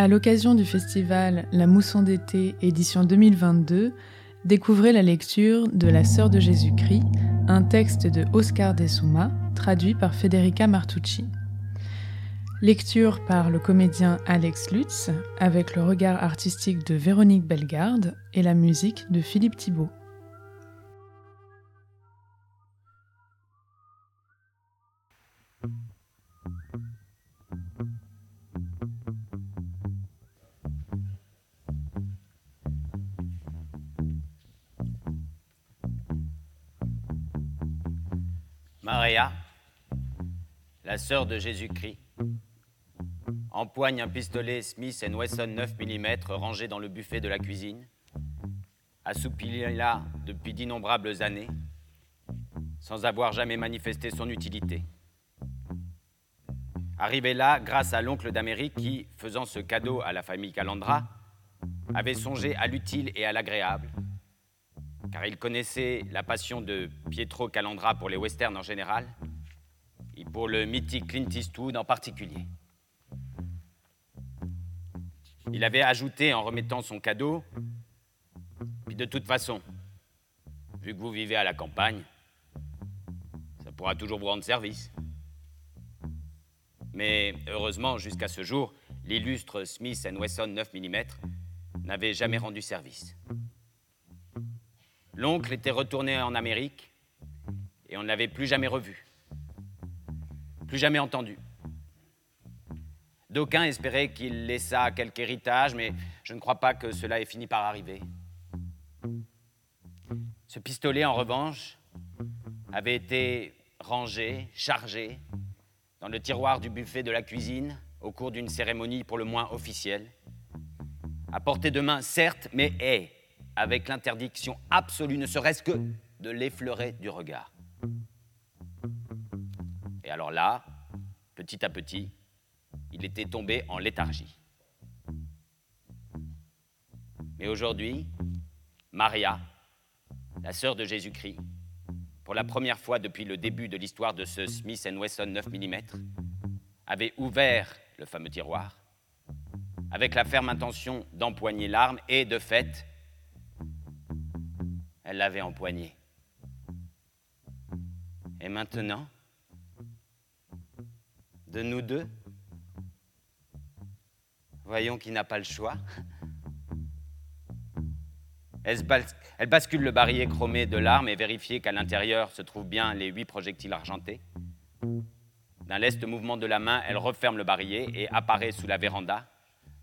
À l'occasion du festival La Mousson d'été édition 2022, découvrez la lecture de La Sœur de Jésus-Christ, un texte de Oscar Desuma, traduit par Federica Martucci. Lecture par le comédien Alex Lutz, avec le regard artistique de Véronique Bellegarde et la musique de Philippe Thibault. Maria, la sœur de Jésus-Christ, empoigne un pistolet Smith Wesson 9 mm rangé dans le buffet de la cuisine, assoupilé là depuis d'innombrables années, sans avoir jamais manifesté son utilité. Arrivé là grâce à l'oncle d'Amérique qui, faisant ce cadeau à la famille Calandra, avait songé à l'utile et à l'agréable, car il connaissait la passion de Pietro Calandra pour les westerns en général, et pour le mythique Clint Eastwood en particulier. Il avait ajouté en remettant son cadeau, puis de toute façon, vu que vous vivez à la campagne, ça pourra toujours vous rendre service. Mais heureusement, jusqu'à ce jour, l'illustre Smith Wesson 9 mm n'avait jamais rendu service. L'oncle était retourné en Amérique et on ne l'avait plus jamais revu, plus jamais entendu. D'aucuns espéraient qu'il laissa quelque héritage, mais je ne crois pas que cela ait fini par arriver. Ce pistolet, en revanche, avait été rangé, chargé, dans le tiroir du buffet de la cuisine au cours d'une cérémonie pour le moins officielle. À portée de main, certes, mais est avec l'interdiction absolue, ne serait-ce que de l'effleurer du regard. Et alors là, petit à petit, il était tombé en léthargie. Mais aujourd'hui, Maria, la sœur de Jésus-Christ, pour la première fois depuis le début de l'histoire de ce Smith Wesson 9 mm, avait ouvert le fameux tiroir avec la ferme intention d'empoigner l'arme et, de fait, elle l'avait empoigné. Et maintenant, de nous deux, voyons qui n'a pas le choix. Elle, bascule le barillet chromé de l'arme et vérifie qu'à l'intérieur se trouvent bien les huit projectiles argentés. D'un leste mouvement de la main, elle referme le barillet et apparaît sous la véranda,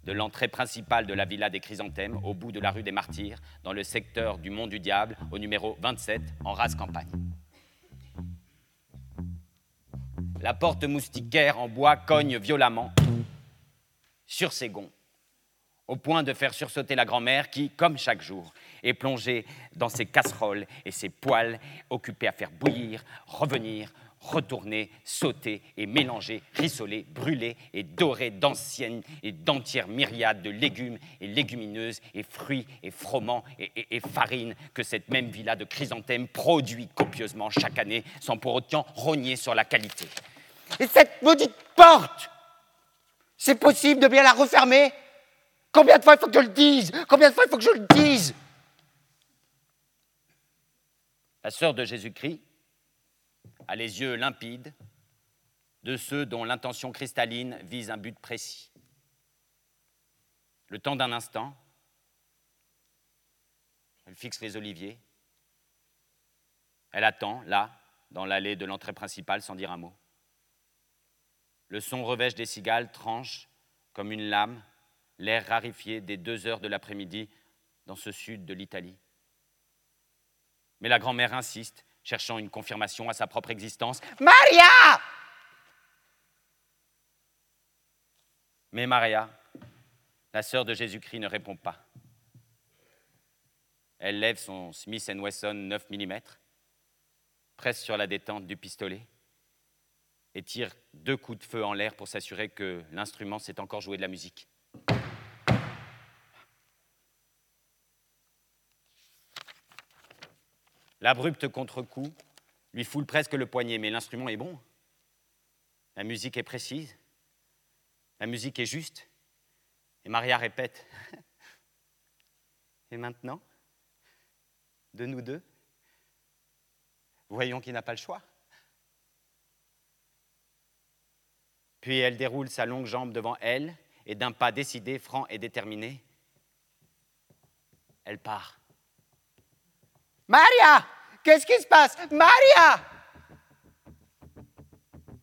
de l'entrée principale de la villa des Chrysanthèmes, au bout de la rue des Martyrs, dans le secteur du Mont du Diable, au numéro 27, en rase campagne. La porte moustiquaire en bois cogne violemment sur ses gonds, au point de faire sursauter la grand-mère qui, comme chaque jour, est plongée dans ses casseroles et ses poêles, occupée à faire bouillir, revenir, retourner, sauter et mélanger, rissoler, brûler et dorer d'anciennes et d'entières myriades de légumes et légumineuses et fruits et froment et, farines que cette même villa de chrysanthèmes produit copieusement chaque année sans pour autant rogner sur la qualité. Et cette maudite porte C'est possible de bien la refermer? Combien de fois il faut que je le dise? Combien de fois il faut que je le dise? La sœur de Jésus-Christ a les yeux limpides de ceux dont l'intention cristalline vise un but précis. Le temps d'un instant, elle fixe les oliviers. Elle attend, là, dans l'allée de l'entrée principale, sans dire un mot. Le son revêche des cigales tranche comme une lame l'air rarifié des deux heures de l'après-midi dans ce sud de l'Italie. Mais la grand-mère insiste cherchant une confirmation à sa propre existence. Maria Mais Maria, la sœur de Jésus-Christ, ne répond pas. Elle lève son Smith Wesson 9 mm, presse sur la détente du pistolet et tire deux coups de feu en l'air pour s'assurer que l'instrument sait encore jouer de la musique. L'abrupte contre-coup lui foule presque le poignet, mais l'instrument est bon. La musique est précise. La musique est juste. Et Maria répète Et maintenant De nous deux Voyons qu'il n'a pas le choix. Puis elle déroule sa longue jambe devant elle et d'un pas décidé, franc et déterminé, elle part. Maria Qu'est-ce qui se passe? Maria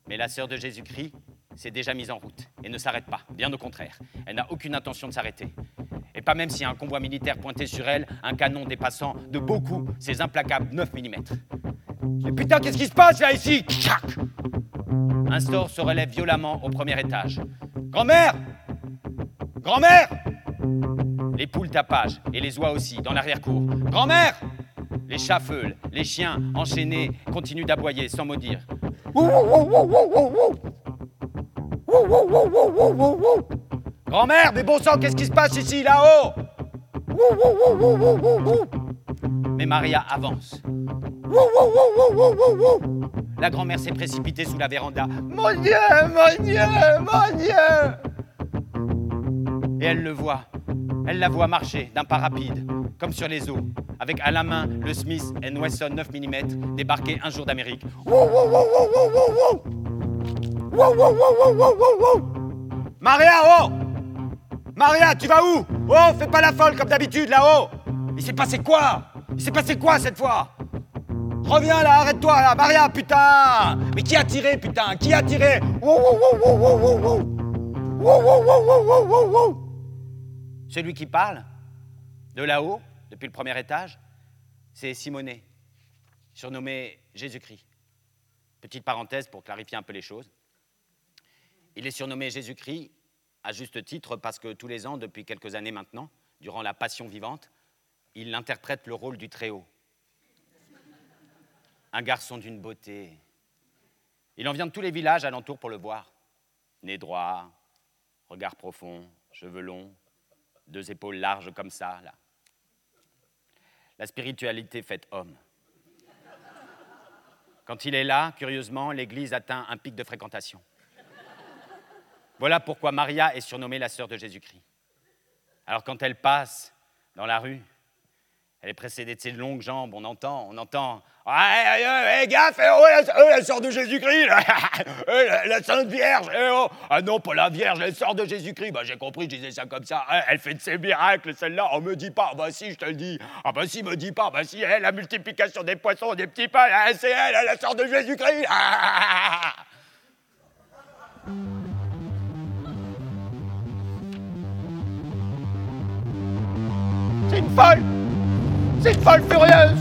Mais la sœur de Jésus-Christ s'est déjà mise en route et ne s'arrête pas, bien au contraire. Elle n'a aucune intention de s'arrêter. Et pas même si un convoi militaire pointait sur elle un canon dépassant de beaucoup ses implacables 9 mm. Mais putain, qu'est-ce qui se passe là ici? Un store se relève violemment au premier étage. Grand-mère Grand-mère Les poules tapagent, et les oies aussi, dans l'arrière-cour. Grand-mère Les chats feulent, les chiens, enchaînés, continuent d'aboyer sans mot dire. Grand-mère, mais bon sang, qu'est-ce qui se passe ici, là-haut? Mais Maria avance. La grand-mère s'est précipitée sous la véranda. Mon Dieu, mon Dieu, mon Dieu Et elle le voit. Elle la voit marcher d'un pas rapide, comme sur les eaux, avec à la main le Smith Wesson 9 mm débarqué un jour d'Amérique. Maria, oh! Maria, tu vas où? Oh, fais pas la folle comme d'habitude là-haut! Il s'est passé quoi? Il s'est passé quoi cette fois? Reviens là, arrête-toi là, Maria, putain! Mais qui a tiré, putain? Qui a tiré? Celui qui parle, de là-haut, depuis le premier étage, c'est Simonet, surnommé Jésus-Christ. Petite parenthèse pour clarifier un peu les choses. Il est surnommé Jésus-Christ à juste titre parce que tous les ans, depuis quelques années maintenant, durant la Passion vivante, il interprète le rôle du Très-Haut. Un garçon d'une beauté. Il en vient de tous les villages alentours pour le voir. Nez droit, regard profond, cheveux longs, deux épaules larges comme ça, là. La spiritualité faite homme. Quand il est là, curieusement, l'Église atteint un pic de fréquentation. Voilà pourquoi Maria est surnommée la sœur de Jésus-Christ. Alors quand elle passe dans la rue, elle est précédée de ses longues jambes, on entend, on entend. Hé, gaffe, oh, la, de Jésus-Christ, la, Sainte Vierge, oh. Ah non, pas la Vierge, la sœur de Jésus-Christ. Bah, j'ai compris, je disais ça comme ça. Elle fait de ses miracles, celle-là. On me dit pas, bah si, je te le dis. Ah bah si, me dis pas, bah si, elle, la multiplication des poissons, des petits pains, c'est elle, la sœur de Jésus-Christ. C'est une folle C'est une folle furieuse.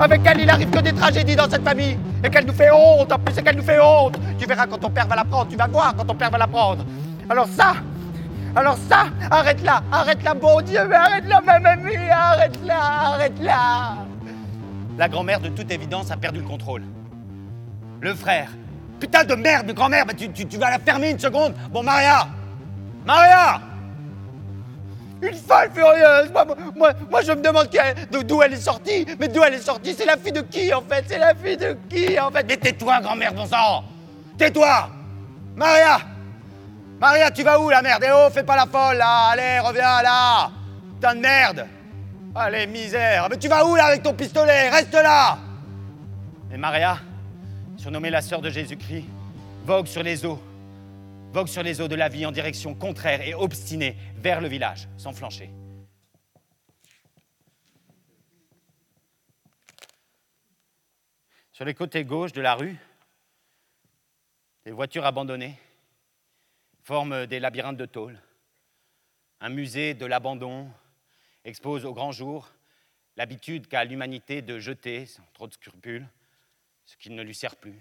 Avec elle, il arrive que des tragédies dans cette famille. Et qu'elle nous fait honte, en plus, c'est qu'elle nous fait honte. Tu verras quand ton père va la prendre, tu vas voir quand ton père va la prendre Alors ça alors ça, arrête-la, arrête-la, bon Dieu, mais arrête-la, ma mamie, arrête-la, arrête-la La grand-mère, de toute évidence, a perdu le contrôle. Le frère, putain de merde de grand-mère, tu, tu vas la fermer une seconde. Bon, Maria. Maria une folle furieuse. Moi, je me demande d'où elle est sortie. Mais d'où elle est sortie C'est la fille de qui, en fait? C'est la fille de qui, en fait? Mais tais-toi, grand-mère, bon sang. Tais-toi. Maria. Maria, tu vas où, la merde? Eh oh, fais pas la folle, là. Allez, reviens, là. Putain de merde. Allez, misère Mais tu vas où, là, avec ton pistolet? Reste là. Et Maria, surnommée la sœur de Jésus-Christ, vogue sur les eaux vogue sur les eaux de la vie en direction contraire et obstinée vers le village, sans flancher. Sur les côtés gauche de la rue, des voitures abandonnées forment des labyrinthes de tôle. Un musée de l'abandon expose au grand jour l'habitude qu'a l'humanité de jeter, sans trop de scrupules, ce qui ne lui sert plus.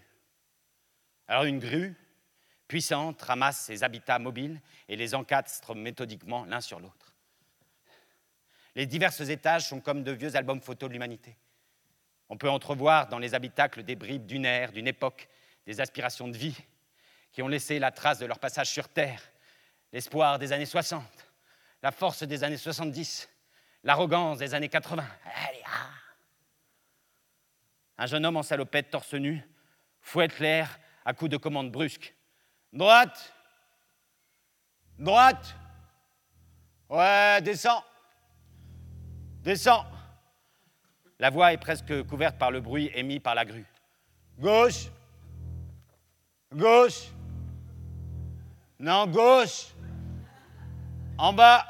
Alors une grue puissante ramasse ses habitats mobiles et les encastre méthodiquement l'un sur l'autre. Les divers étages sont comme de vieux albums photos de l'humanité. On peut entrevoir dans les habitacles des bribes d'une ère, d'une époque, des aspirations de vie qui ont laissé la trace de leur passage sur Terre, l'espoir des années 60, la force des années 70, l'arrogance des années 80. Allez, ah. Un jeune homme en salopette torse nu fouette l'air à coups de commandes brusques Droite. Droite. Ouais, descends. Descends. La voix est presque couverte par le bruit émis par la grue. Gauche. Gauche. Non, gauche. En bas.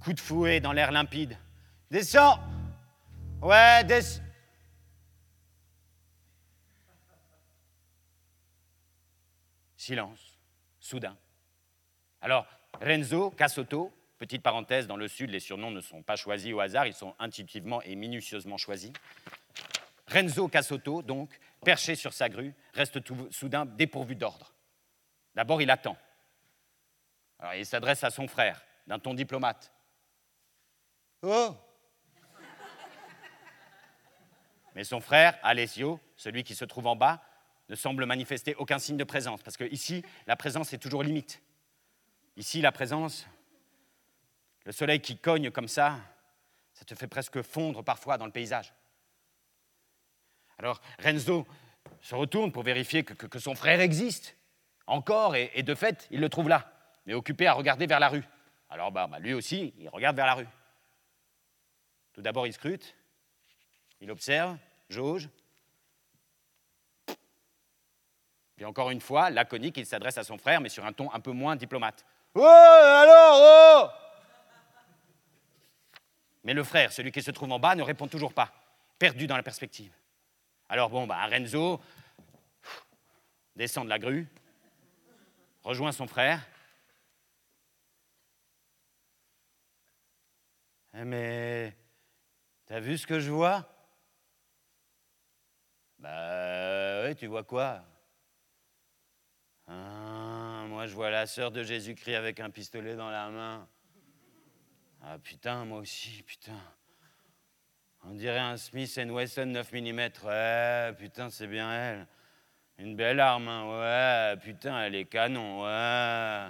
Coup de fouet dans l'air limpide. Descends. Ouais, descends. Silence, soudain. Alors, Renzo Casotto, petite parenthèse, dans le Sud, les surnoms ne sont pas choisis au hasard, ils sont intuitivement et minutieusement choisis. Renzo Casotto, donc, perché sur sa grue, reste tout, soudain dépourvu d'ordre. D'abord, il attend. Alors, il s'adresse à son frère, d'un ton diplomate. Oh Mais son frère, Alessio, celui qui se trouve en bas, ne semble manifester aucun signe de présence, parce que ici, la présence est toujours limite. Ici, la présence, le soleil qui cogne comme ça, ça te fait presque fondre parfois dans le paysage. Alors Renzo se retourne pour vérifier que, son frère existe, encore, et, de fait, il le trouve là, mais occupé à regarder vers la rue. Alors bah, bah lui aussi, il regarde vers la rue. Tout d'abord, il scrute, il observe, jauge, Puis encore une fois, laconique, il s'adresse à son frère, mais sur un ton un peu moins diplomate. Oh, alors, oh Mais le frère, celui qui se trouve en bas, ne répond toujours pas, perdu dans la perspective. Alors bon, bah, Renzo descend de la grue, rejoint son frère. Eh, mais t'as vu ce que je vois? Bah oui, tu vois quoi? Ah, moi, je vois la sœur de Jésus-Christ avec un pistolet dans la main. Ah putain, moi aussi, putain. On dirait un Smith Wesson 9 mm. Ouais, putain, c'est bien elle. Une belle arme, hein. ouais, putain, elle est canon, ouais.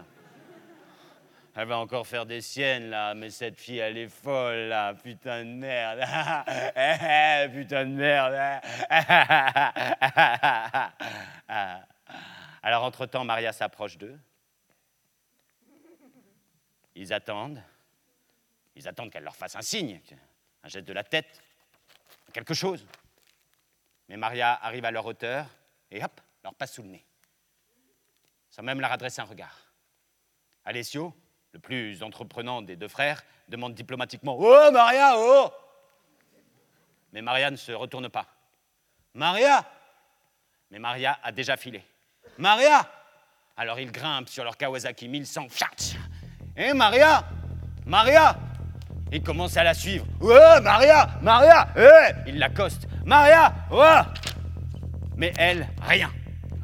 Elle va encore faire des siennes, là, mais cette fille, elle est folle, là, putain de merde. Eh, putain de merde. Alors, entre-temps, Maria s'approche d'eux. Ils attendent. Ils attendent qu'elle leur fasse un signe, un geste de la tête, quelque chose. Mais Maria arrive à leur hauteur et hop, leur passe sous le nez, sans même leur adresser un regard. Alessio, le plus entreprenant des deux frères, demande diplomatiquement Oh Maria, oh Mais Maria ne se retourne pas. Maria Mais Maria a déjà filé. Maria Alors ils grimpent sur leur Kawasaki 1100. Hé, Maria Maria Ils commencent à la suivre. Ouais, Maria Maria Hé Ils l'accostent. Maria Ouais Mais elle, rien.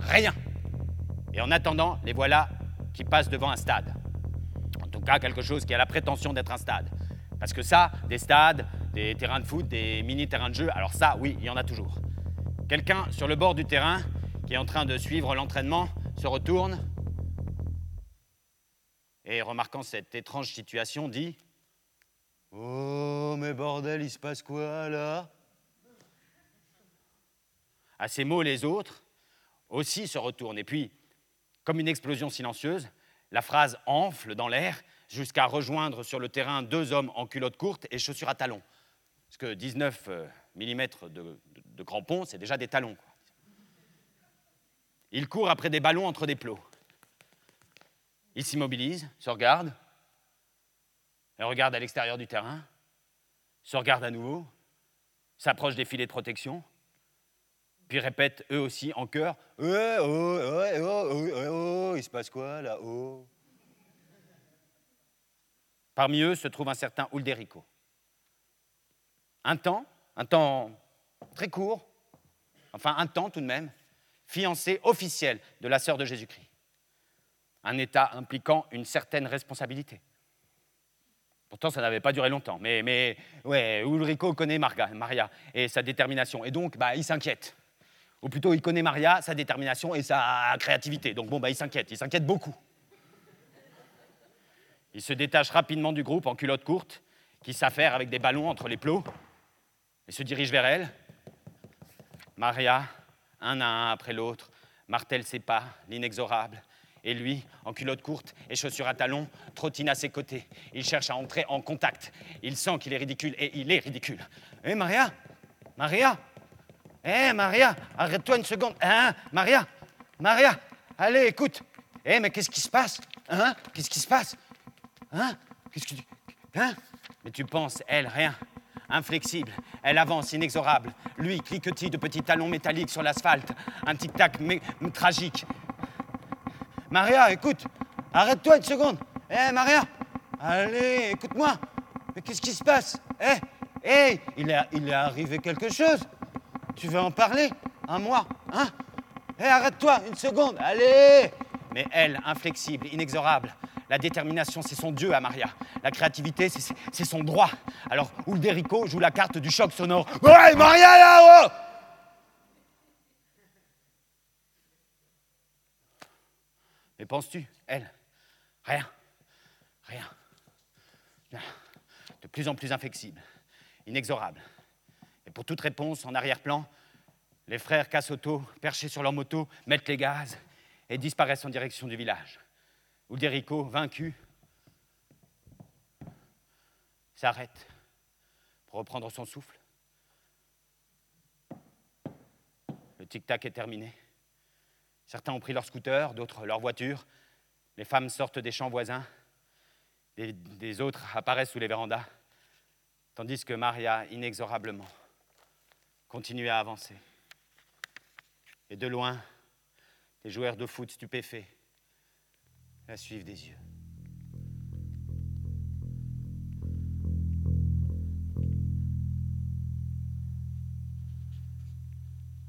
Rien. Et en attendant, les voilà qui passent devant un stade. En tout cas, quelque chose qui a la prétention d'être un stade. Parce que ça, des stades, des terrains de foot, des mini-terrains de jeu, alors ça, oui, il y en a toujours. Quelqu'un sur le bord du terrain qui est en train de suivre l'entraînement, se retourne et, remarquant cette étrange situation, dit Oh, mais bordel, il se passe quoi là? À ces mots, les autres aussi se retournent. Et puis, comme une explosion silencieuse, la phrase enfle dans l'air jusqu'à rejoindre sur le terrain deux hommes en culotte courte et chaussures à talons. Parce que 19 euh, mm de, de crampons, c'est déjà des talons. Il court après des ballons entre des plots. Il s'immobilise, se regarde, et regarde à l'extérieur du terrain, se regarde à nouveau, s'approche des filets de protection, puis répète eux aussi en chœur oh, oh, oh, oh, il se passe quoi là-haut Parmi eux se trouve un certain Ulderico. Un temps, un temps très court, enfin un temps tout de même, fiancé officiel de la sœur de Jésus-Christ. Un état impliquant une certaine responsabilité. Pourtant, ça n'avait pas duré longtemps. Mais, mais ouais, Ulrico connaît Maria et sa détermination. Et donc, bah, il s'inquiète. Ou plutôt, il connaît Maria, sa détermination et sa créativité. Donc, bon, bah, il s'inquiète. Il s'inquiète beaucoup. Il se détache rapidement du groupe en culotte courte, qui s'affaire avec des ballons entre les plots, et se dirige vers elle. Maria un à un après l'autre, martèle ses pas, l'inexorable, Et lui, en culotte courte et chaussures à talons, trottine à ses côtés. Il cherche à entrer en contact. Il sent qu'il est ridicule et il est ridicule. Hé, Maria Maria Hé, Maria Arrête-toi une seconde. Hein Maria Maria Allez, écoute. Hé, mais qu'est-ce qui se passe? Hein? Qu'est-ce qui se passe? Hein? Qu'est-ce que tu... Hein? Mais tu penses, elle, rien. Inflexible, elle avance inexorable. Lui, cliquetis de petits talons métalliques sur l'asphalte. Un tic-tac tragique. Maria, écoute, arrête-toi une seconde. Hé, Maria, allez, écoute-moi. Mais qu'est-ce qui se passe? Hé, hé, il est, arrivé quelque chose. Tu veux en parler? À moi Hein? Hé, arrête-toi une seconde, allez Mais elle, inflexible, inexorable, la détermination, c'est son dieu à Maria. La créativité, c'est son droit. Alors, Ulderico joue la carte du choc sonore. Ouais, Maria là-haut Mais penses-tu, elle Rien. Rien. De plus en plus inflexible, inexorable. Et pour toute réponse, en arrière-plan, les frères Cassoto, perchés sur leur moto, mettent les gaz et disparaissent en direction du village. Ulderico, vaincu, s'arrête pour reprendre son souffle. Le tic-tac est terminé. Certains ont pris leur scooter, d'autres leur voiture. Les femmes sortent des champs voisins. Des, des, autres apparaissent sous les vérandas. Tandis que Maria, inexorablement, continue à avancer. Et de loin, les joueurs de foot stupéfaits la suivre des yeux.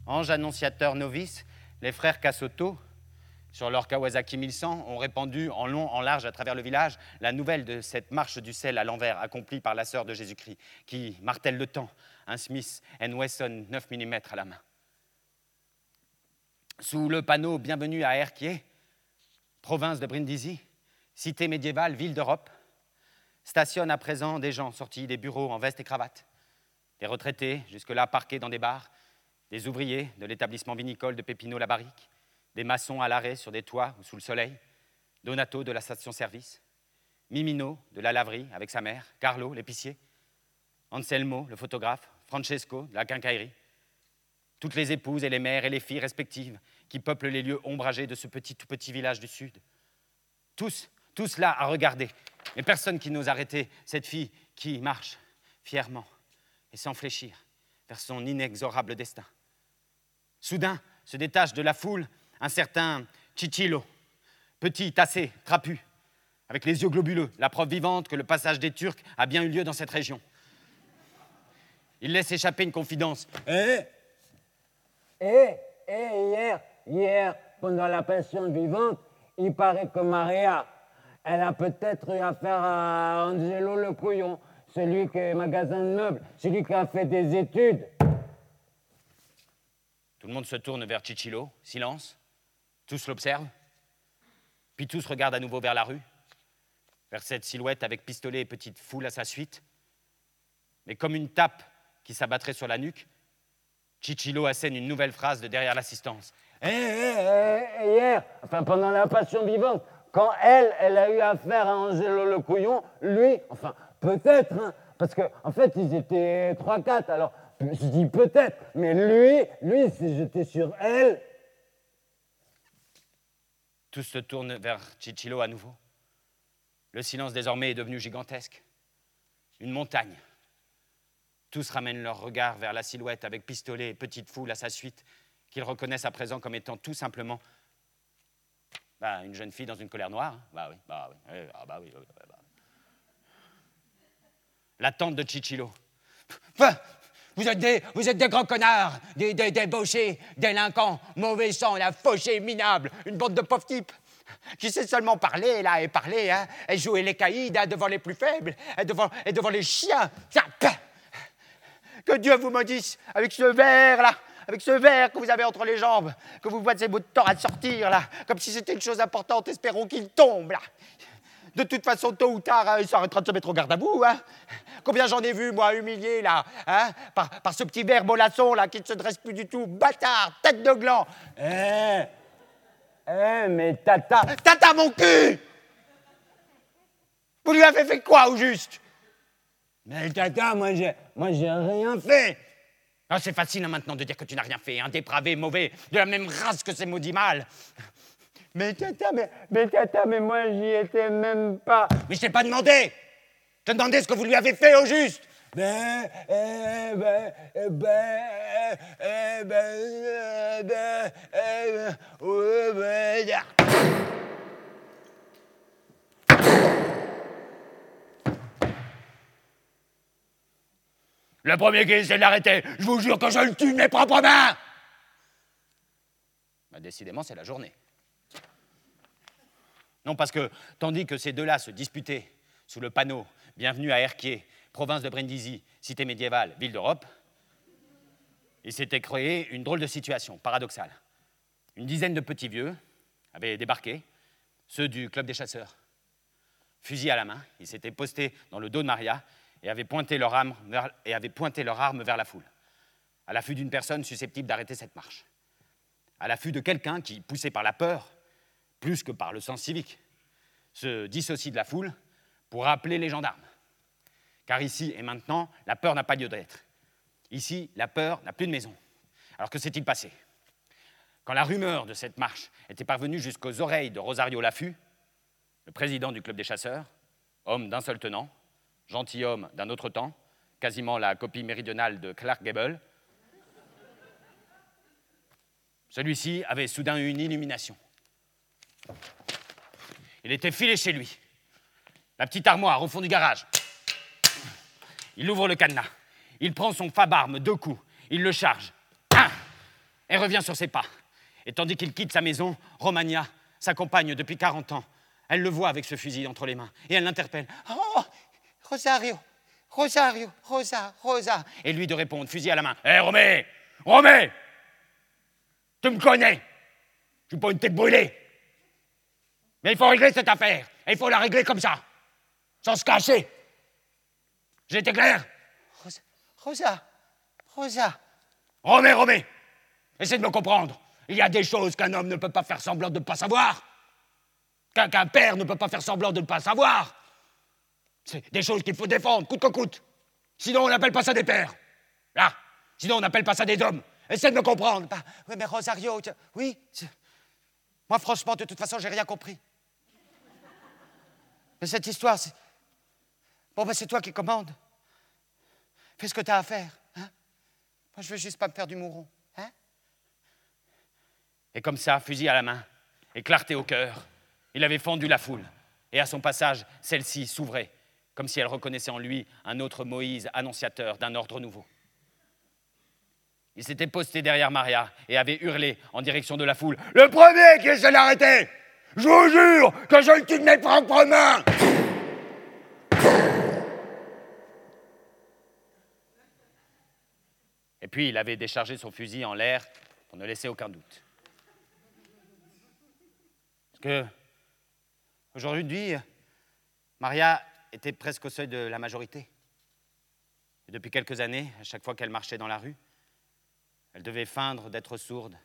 Ange annonciateur novice, les frères Cassoto, sur leur Kawasaki 1100, ont répandu en long, en large à travers le village la nouvelle de cette marche du sel à l'envers accomplie par la sœur de Jésus-Christ, qui martèle le temps, un Smith Wesson 9 mm à la main. Sous le panneau Bienvenue à Erquier, province de Brindisi, cité médiévale, ville d'Europe, stationnent à présent des gens sortis des bureaux en veste et cravate, des retraités, jusque-là parqués dans des bars, des ouvriers de l'établissement vinicole de Pépino-la Barrique, des maçons à l'arrêt sur des toits ou sous le soleil, Donato de la station-service, Mimino de la laverie avec sa mère, Carlo l'épicier, Anselmo le photographe, Francesco de la quincaillerie, toutes les épouses et les mères et les filles respectives qui peuplent les lieux ombragés de ce petit tout petit village du Sud. Tous, tous là à regarder, mais personne qui n'ose arrêter cette fille qui marche fièrement et sans fléchir vers son inexorable destin. Soudain se détache de la foule un certain Chichilo, petit, tassé, trapu, avec les yeux globuleux, la preuve vivante que le passage des Turcs a bien eu lieu dans cette région. Il laisse échapper une confidence. Eh? Eh Eh hier hier, pendant la pension vivante, il paraît que Maria, elle a peut-être eu affaire à Angelo le couillon, celui qui est magasin de meubles, celui qui a fait des études. Tout le monde se tourne vers Chichilo, silence. Tous l'observent. Puis tous regardent à nouveau vers la rue, vers cette silhouette avec pistolet et petite foule à sa suite. Mais comme une tape qui s'abattrait sur la nuque, Chichilo assène une nouvelle phrase de derrière l'assistance. Eh, eh, eh, hier, enfin pendant la passion vivante, quand elle, elle a eu affaire à Angelo le couillon, lui, enfin peut-être, hein, parce qu'en en fait ils étaient 3-4, alors je dis peut-être, mais lui, lui s'est jeté sur elle. Tous se tournent vers Chichilo à nouveau. Le silence désormais est devenu gigantesque. Une montagne. Tous ramènent leur regard vers la silhouette avec pistolet et petite foule à sa suite, qu'ils reconnaissent à présent comme étant tout simplement bah, une jeune fille dans une colère noire. Bah oui, bah oui, ah, bah oui, bah. La tante de Chichilo. Vous êtes des, vous êtes des grands connards, des, des débauchés, délinquants, mauvais sang, la fauchée minable, une bande de pauvres types qui sait seulement parler, là, et parler, hein, et jouer les caïds hein, devant les plus faibles, et devant, et devant les chiens. Que Dieu vous maudisse avec ce verre, là, avec ce verre que vous avez entre les jambes, que vous passez votre temps à sortir là, comme si c'était une chose importante, espérons qu'il tombe là. De toute façon, tôt ou tard, hein, il s'arrêtera de se mettre au garde à vous. Hein. Combien j'en ai vu, moi, humilié, là, hein, par, ce petit verre mollasson, là, qui ne se dresse plus du tout. Bâtard, tête de gland. Eh Eh, mais tata. Tata, mon cul Vous lui avez fait quoi, au juste? Mais tata, moi j'ai, moi j'ai rien fait. Ah, c'est facile hein, maintenant de dire que tu n'as rien fait, un dépravé, mauvais, de la même race que ces maudits mâles. Mais tata, mais, mais tata, mais moi j'y étais même pas. Mais je t'ai pas demandé Je te demandais ce que vous lui avez fait au juste Ben, eh, ben, eh, ben, eh, ben, eh, ben, eh, ben, ouais, ben, ya. Le premier qui essaie de l'arrêter, je vous jure que je le tue de mes propres mains Bah, Décidément, c'est la journée. Non, parce que tandis que ces deux-là se disputaient sous le panneau Bienvenue à Erquier, province de Brindisi, cité médiévale, ville d'Europe, il s'était créé une drôle de situation paradoxale. Une dizaine de petits vieux avaient débarqué, ceux du club des chasseurs. Fusil à la main, ils s'étaient postés dans le dos de Maria et avaient pointé leur arme vers, et avaient pointé vers la foule, à l'affût d'une personne susceptible d'arrêter cette marche, à l'affût de quelqu'un qui, poussé par la peur, plus que par le sens civique, se dissocie de la foule pour appeler les gendarmes. Car ici et maintenant, la peur n'a pas lieu d'être. Ici, la peur n'a plus de maison. Alors que s'est-il passé? Quand la rumeur de cette marche était parvenue jusqu'aux oreilles de Rosario Laffut, le président du club des chasseurs, homme d'un seul tenant, gentilhomme d'un autre temps, quasiment la copie méridionale de Clark Gable, celui-ci avait soudain eu une illumination. Il était filé chez lui. La petite armoire au fond du garage. Il ouvre le cadenas. Il prend son fabarme, deux coups. Il le charge. Et revient sur ses pas. Et tandis qu'il quitte sa maison, Romagna, sa compagne depuis 40 ans, elle le voit avec ce fusil entre les mains. Et elle l'interpelle. Oh, Rosario, Rosario, Rosa, Rosa. Et lui de répondre, fusil à la main. Hé, Romé Romé Tu me connais Je suis pas une tête brûlée. Mais il faut régler cette affaire. Et il faut la régler comme ça. Sans se cacher. J'ai été clair? Rosa, Rosa, Rosa. Romé, Romé Essaie de me comprendre. Il y a des choses qu'un homme ne peut pas faire semblant de ne pas savoir. Qu'un qu'un père ne peut pas faire semblant de ne pas savoir. C'est des choses qu'il faut défendre, coûte que coûte. Sinon, on n'appelle pas ça des pères. Là. Sinon, on n'appelle pas ça des hommes. Essaie de me comprendre. Bah, oui, mais Rosario, oui. Moi, franchement, de toute façon, j'ai rien compris. Mais cette histoire, c'est. Bon, ben, c'est toi qui commandes. Fais ce que tu as à faire. Hein? Moi, je veux juste pas me faire du mouron. Hein? Et comme ça, fusil à la main et clarté au cœur, il avait fendu la foule. Et à son passage, celle-ci s'ouvrait, comme si elle reconnaissait en lui un autre Moïse annonciateur d'un ordre nouveau. Il s'était posté derrière Maria et avait hurlé en direction de la foule Le premier qui essaie l'arrêter Je vous jure que je le tue de mes propres mains Et puis il avait déchargé son fusil en l'air pour ne laisser aucun doute. Parce que aujourd'hui, Maria était presque au seuil de la majorité. Depuis quelques années, à chaque fois qu'elle marchait dans la rue, elle devait feindre d'être sourde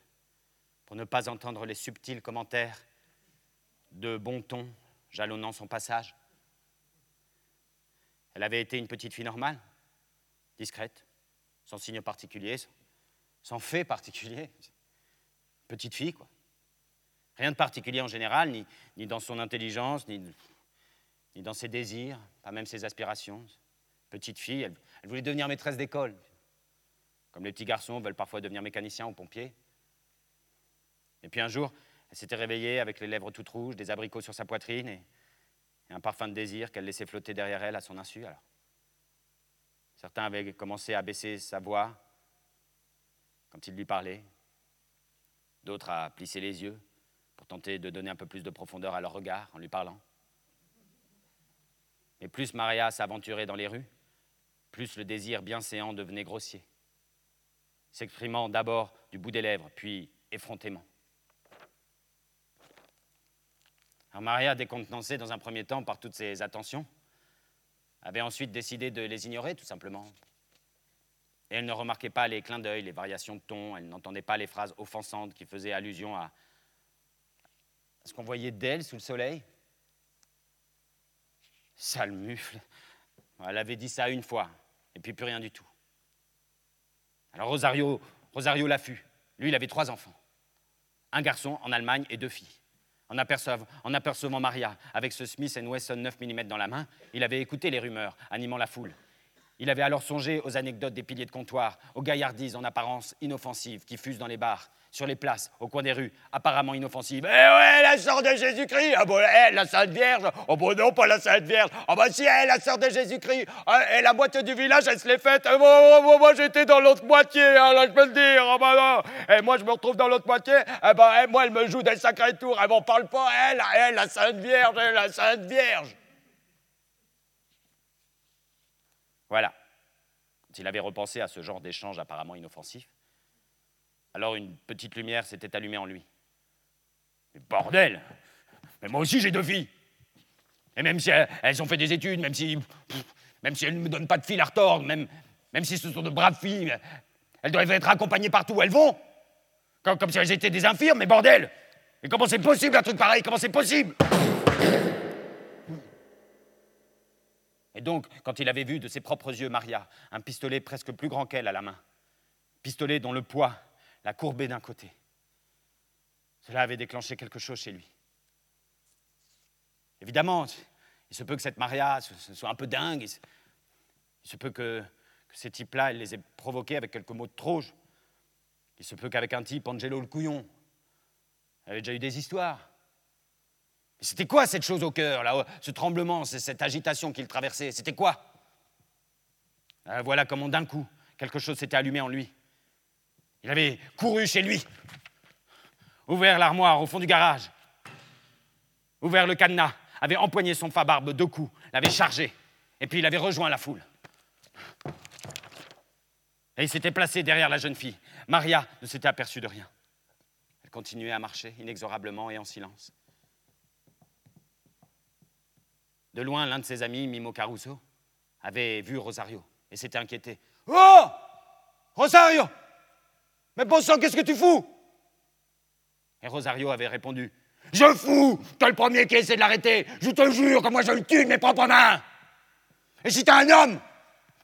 pour ne pas entendre les subtils commentaires de bon ton jalonnant son passage. Elle avait été une petite fille normale, discrète, sans signe particulier, sans, fait particulier. Petite fille, quoi. Rien de particulier en général, ni dans son intelligence, ni, ni dans ses désirs, pas même ses aspirations. Petite fille, elle, voulait devenir maîtresse d'école, comme les petits garçons veulent parfois devenir mécaniciens ou pompiers. Et puis un jour, elle s'était réveillée avec les lèvres toutes rouges, des abricots sur sa poitrine et, un parfum de désir qu'elle laissait flotter derrière elle à son insu. Certains avaient commencé à baisser sa voix quand il lui parlait, d'autres à plisser les yeux pour tenter de donner un peu plus de profondeur à leur regard en lui parlant. Mais plus Maria s'aventurait dans les rues, plus le désir bienséant devenait grossier, s'exprimant d'abord du bout des lèvres, puis effrontément. Alors Maria, décontenancée dans un premier temps par toutes ces attentions, avait ensuite décidé de les ignorer tout simplement. Et elle ne remarquait pas les clins d'œil, les variations de ton, elle n'entendait pas les phrases offensantes qui faisaient allusion à, ce qu'on voyait d'elle sous le soleil. Sale mufle. Elle avait dit ça une fois, et puis plus rien du tout. Alors Rosario, Rosario l'affût. Lui, il avait trois enfants. Un garçon en Allemagne et deux filles. En apercevant, en apercevant Maria avec ce Smith Wesson 9 mm dans la main, il avait écouté les rumeurs, animant la foule. Il avait alors songé aux anecdotes des piliers de comptoir, aux gaillardises en apparence inoffensives qui fusent dans les bars, sur les places, au coin des rues, apparemment inoffensives. Eh ouais, la sœur de Jésus-Christ. Ah bon, elle, la Sainte Vierge. Oh bon, non, pas la Sainte Vierge. Ah bah si, elle, la sœur de Jésus-Christ. Et la moitié du village, elle se l'est faite. Eh, moi, moi, moi, j'étais dans l'autre moitié, hein, là, je peux le dire. Ah bah non. Et moi, je me retrouve dans l'autre moitié. Eh bah, eh, moi, elle me joue des sacrés tours. Elle m'en parle pas, elle, elle, la Sainte Vierge, elle, la Sainte Vierge. Voilà. Quand il avait repensé à ce genre d'échange apparemment inoffensif, alors une petite lumière s'était allumée en lui. Mais bordel! Mais moi aussi j'ai deux filles. Et même si elles, ont fait des études, même si, elles ne me donnent pas de fil à retordre, même, si ce sont de braves filles, elles doivent être accompagnées partout où elles vont. Comme, comme si elles étaient des infirmes, mais bordel! Et comment c'est possible un truc pareil? Comment c'est possible! Et donc, quand il avait vu de ses propres yeux Maria, un pistolet presque plus grand qu'elle à la main, pistolet dont le poids la courbée d'un côté, cela avait déclenché quelque chose chez lui. Évidemment, il se peut que cette Maria soit un peu dingue, il se peut que, ces types-là, elle les ait provoqués avec quelques mots de troge. Il se peut qu'avec un type, Angelo le couillon, elle avait déjà eu des histoires. Mais c'était quoi cette chose au cœur, là, ce tremblement, cette agitation qu'il traversait? C'était quoi? Euh, Voilà comment d'un coup, quelque chose s'était allumé en lui. Il avait couru chez lui, ouvert l'armoire au fond du garage, ouvert le cadenas, avait empoigné son fa-barbe deux coups, l'avait chargé, et puis il avait rejoint la foule. Et il s'était placé derrière la jeune fille. Maria ne s'était aperçue de rien. Elle continuait à marcher inexorablement et en silence. De loin, l'un de ses amis, Mimo Caruso, avait vu Rosario et s'était inquiété. Oh Rosario Mais bon sang, qu'est-ce que tu fous? Et Rosario avait répondu Je fous T'es le premier qui essaie de l'arrêter Je te jure que moi je le tue de mes propres mains. Et si t'es un homme,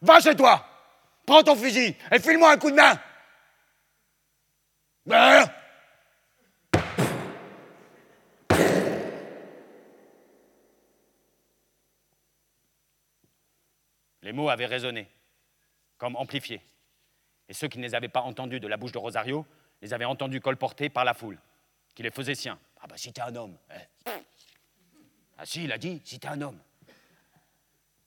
va chez toi Prends ton fusil et file-moi un coup de main. Ben, Les mots avaient résonné, comme amplifiés. Et ceux qui ne les avaient pas entendus de la bouche de Rosario les avaient entendus colportés par la foule, qui les faisait siens. Ah bah si t'es un homme. Hein. Ah si, il a dit, si t'es un homme.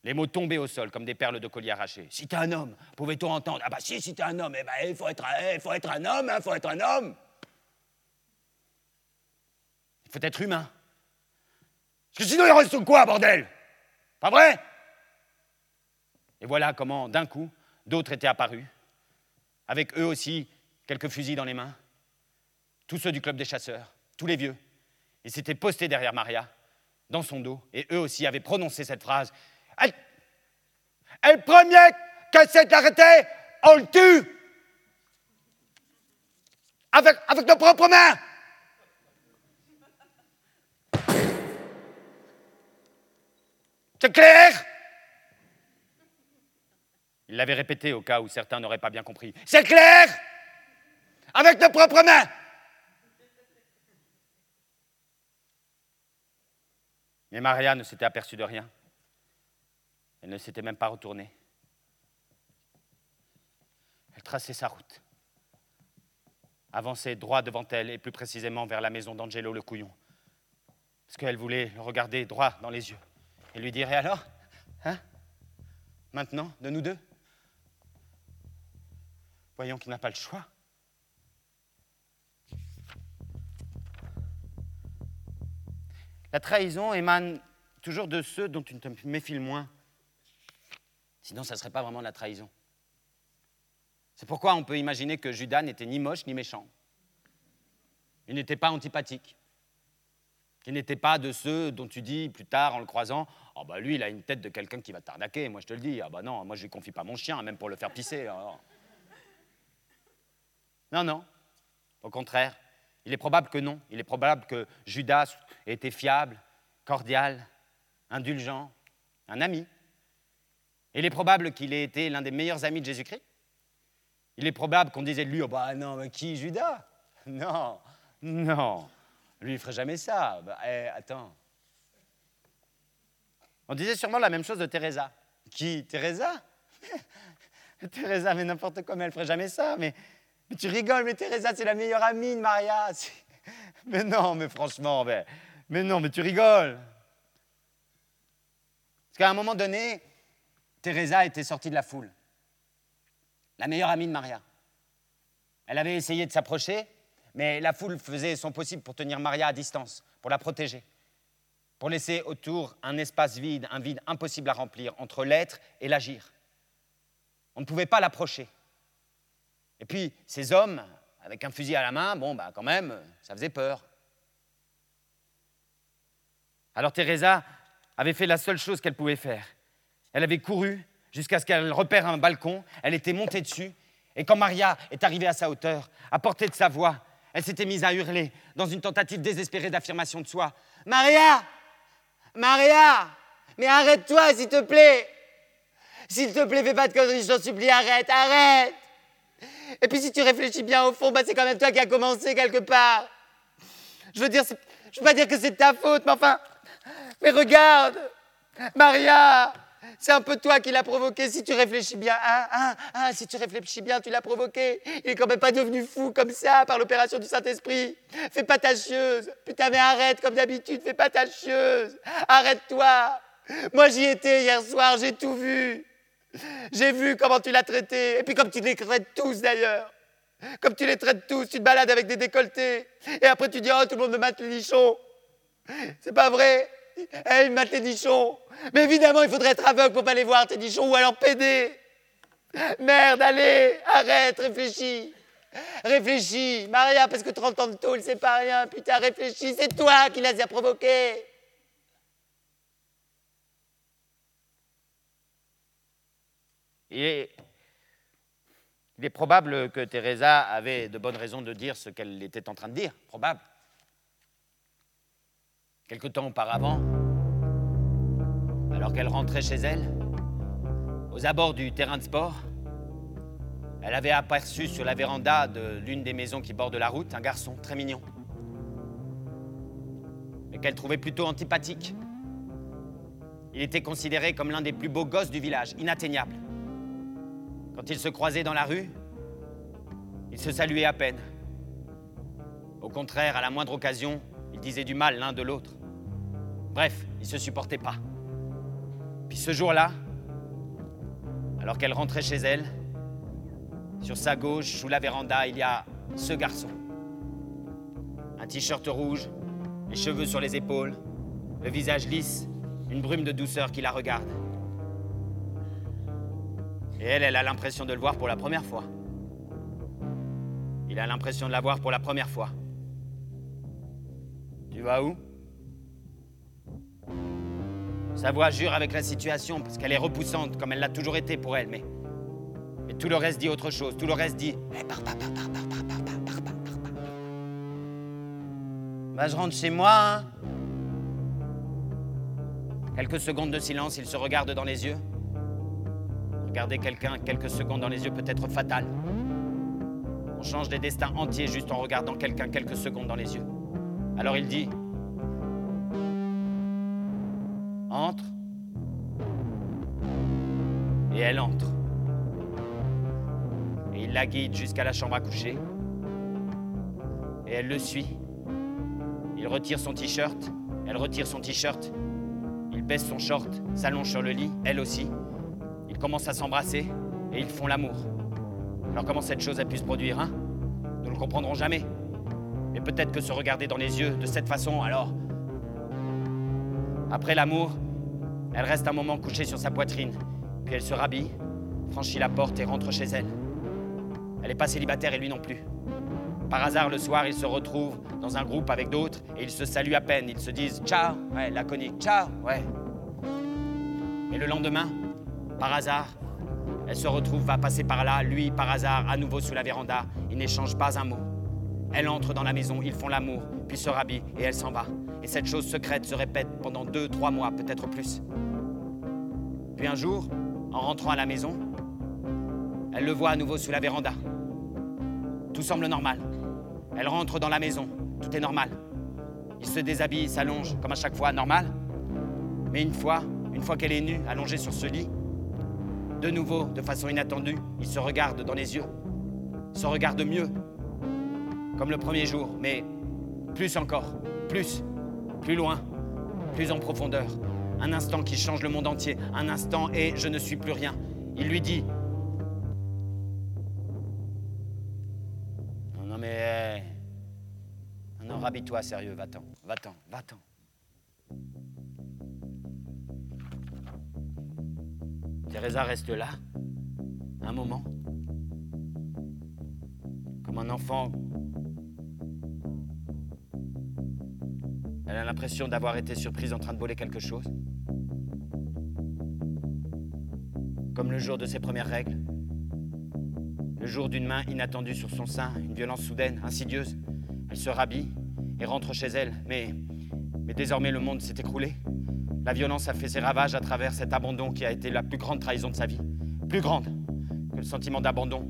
Les mots tombaient au sol comme des perles de collier arrachées. Si t'es un homme, pouvait-on entendre Ah bah si, si t'es un homme, eh ben, il faut être, eh, faut être un homme, il hein, faut être un homme. Il faut être humain. Parce que sinon, il reste quoi, bordel? Pas vrai et voilà comment, d'un coup, d'autres étaient apparus, avec eux aussi quelques fusils dans les mains, tous ceux du club des chasseurs, tous les vieux. Ils s'étaient postés derrière Maria, dans son dos, et eux aussi avaient prononcé cette phrase. Elle, le premier qui essaie d'arrêter, on le tue avec, avec nos propres mains. C'est clair? Il l'avait répété au cas où certains n'auraient pas bien compris. C'est clair Avec nos propres mains Mais Maria ne s'était aperçue de rien. Elle ne s'était même pas retournée. Elle traçait sa route, avançait droit devant elle et plus précisément vers la maison d'Angelo le couillon. Parce qu'elle voulait le regarder droit dans les yeux et lui dire Et alors? Hein? Maintenant, de nous deux? Voyons qu'il n'a pas le choix. La trahison émane toujours de ceux dont tu ne te méfies le moins. Sinon, ça ne serait pas vraiment de la trahison. C'est pourquoi on peut imaginer que Judas n'était ni moche ni méchant. Il n'était pas antipathique. Il n'était pas de ceux dont tu dis plus tard en le croisant Oh, bah lui, il a une tête de quelqu'un qui va t'arnaquer, moi je te le dis. Ah, bah non, moi je lui confie pas mon chien, même pour le faire pisser. Non, non. Au contraire, Il est probable que non. Il est probable que Judas était fiable, cordial, indulgent, un ami. Il est probable qu'il ait été l'un des meilleurs amis de Jésus-Christ. Il est probable qu'on disait de lui, oh bah non, mais qui, Judas? Non, non, lui il ferait jamais ça. Bah, eh, attends. On disait sûrement la même chose de Teresa. Qui? Teresa? Teresa, mais n'importe quoi, mais elle ferait jamais ça. Mais, mais tu rigoles, mais Teresa, c'est la meilleure amie de Maria. Mais non, mais franchement, mais, mais non, mais tu rigoles. Parce qu'à un moment donné, Teresa était sortie de la foule. La meilleure amie de Maria. Elle avait essayé de s'approcher, mais la foule faisait son possible pour tenir Maria à distance, pour la protéger, pour laisser autour un espace vide, un vide impossible à remplir entre l'être et l'agir. On ne pouvait pas l'approcher. Et puis, ces hommes, avec un fusil à la main, bon, bah quand même, ça faisait peur. Alors Teresa avait fait la seule chose qu'elle pouvait faire. Elle avait couru jusqu'à ce qu'elle repère un balcon, elle était montée dessus, et quand Maria est arrivée à sa hauteur, à portée de sa voix, elle s'était mise à hurler dans une tentative désespérée d'affirmation de soi. Maria Maria Mais arrête-toi, s'il te plaît S'il te plaît, fais pas de conneries, je t'en supplie, arrête, arrête Et puis si tu réfléchis bien au fond, bah, c'est quand même toi qui as commencé quelque part. Je veux dire, je veux pas dire que c'est ta faute, mais enfin, mais regarde, Maria, c'est un peu toi qui l'as provoqué si tu réfléchis bien. Ah, ah, ah, si tu réfléchis bien, tu l'as provoqué. Il est quand même pas devenu fou comme ça par l'opération du Saint-Esprit. Fais pas ta chieuse. Putain, mais arrête comme d'habitude, fais pas ta chieuse. Arrête-toi. Moi, j'y étais hier soir, j'ai tout vu. J'ai vu comment tu l'as traité. Et puis comme tu les traites tous d'ailleurs. Comme tu les traites tous, tu te balades avec des décolletés. Et après tu dis, oh, tout le monde me mate les nichons. C'est pas vrai. Eh, il mate les nichons. Mais évidemment, il faudrait être aveugle pour pas les voir, tes nichons, ou alors pédé. Merde, allez, arrête, réfléchis. Réfléchis. Maria, parce que 30 ans de tôle, c'est pas rien. Putain, réfléchis, c'est toi qui les as. Il est probable que Teresa avait de bonnes raisons de dire ce qu'elle était en train de dire. Probable. Quelque temps auparavant, alors qu'elle rentrait chez elle, aux abords du terrain de sport, elle avait aperçu sur la véranda de l'une des maisons qui bordent la route un garçon très mignon, mais qu'elle trouvait plutôt antipathique. Il était considéré comme l'un des plus beaux gosses du village, inatteignable. Quand ils se croisaient dans la rue, ils se saluaient à peine. Au contraire, à la moindre occasion, ils disaient du mal l'un de l'autre. Bref, ils ne se supportaient pas. Puis ce jour-là, alors qu'elle rentrait chez elle, sur sa gauche, sous la véranda, il y a ce garçon. Un t-shirt rouge, les cheveux sur les épaules, le visage lisse, une brume de douceur qui la regarde. Et elle, elle a l'impression de le voir pour la première fois. Il a l'impression de la voir pour la première fois. Tu vas où sa voix jure avec la situation parce qu'elle est repoussante comme elle l'a toujours été pour elle, mais, mais tout le reste dit autre chose. Tout le reste dit Bah, je rentre chez moi. Hein. Quelques secondes de silence, ils se regardent dans les yeux. Regarder quelqu'un quelques secondes dans les yeux peut être fatal. On change des destins entiers juste en regardant quelqu'un quelques secondes dans les yeux. Alors il dit entre. Et elle entre. Et il la guide jusqu'à la chambre à coucher. Et elle le suit. Il retire son t-shirt. Elle retire son t-shirt. Il baisse son short, s'allonge sur le lit, elle aussi. Ils commencent à s'embrasser et ils font l'amour. Alors comment cette chose a pu se produire, hein? Nous ne le comprendrons jamais. Mais peut-être que se regarder dans les yeux de cette façon, alors après l'amour, elle reste un moment couchée sur sa poitrine, puis elle se rhabille, franchit la porte et rentre chez elle. Elle n'est pas célibataire et lui non plus. Par hasard, le soir, ils se retrouvent dans un groupe avec d'autres et ils se saluent à peine. Ils se disent ciao, ouais, laconique, ciao, ouais. Et le lendemain, par hasard, elle se retrouve, va passer par là, lui, par hasard, à nouveau sous la véranda. Ils n'échangent pas un mot. Elle entre dans la maison, ils font l'amour, puis se rhabille et elle s'en va. Et cette chose secrète se répète pendant deux, trois mois, peut-être plus. Puis un jour, en rentrant à la maison, elle le voit à nouveau sous la véranda. Tout semble normal. Elle rentre dans la maison, tout est normal. Il se déshabille, s'allonge, comme à chaque fois, normal. Mais une fois, une fois qu'elle est nue, allongée sur ce lit, de nouveau, de façon inattendue, il se regarde dans les yeux. Se regarde mieux, comme le premier jour, mais plus encore, plus, plus loin, plus en profondeur. Un instant qui change le monde entier, un instant et je ne suis plus rien. Il lui dit Non, non, mais. Non, non, rhabille-toi, sérieux, va-t'en, va-t'en, va-t'en. Teresa reste là, un moment, comme un enfant. Elle a l'impression d'avoir été surprise en train de voler quelque chose. Comme le jour de ses premières règles. Le jour d'une main inattendue sur son sein, une violence soudaine, insidieuse. Elle se rhabille et rentre chez elle, mais, mais désormais le monde s'est écroulé. La violence a fait ses ravages à travers cet abandon qui a été la plus grande trahison de sa vie. Plus grande que le sentiment d'abandon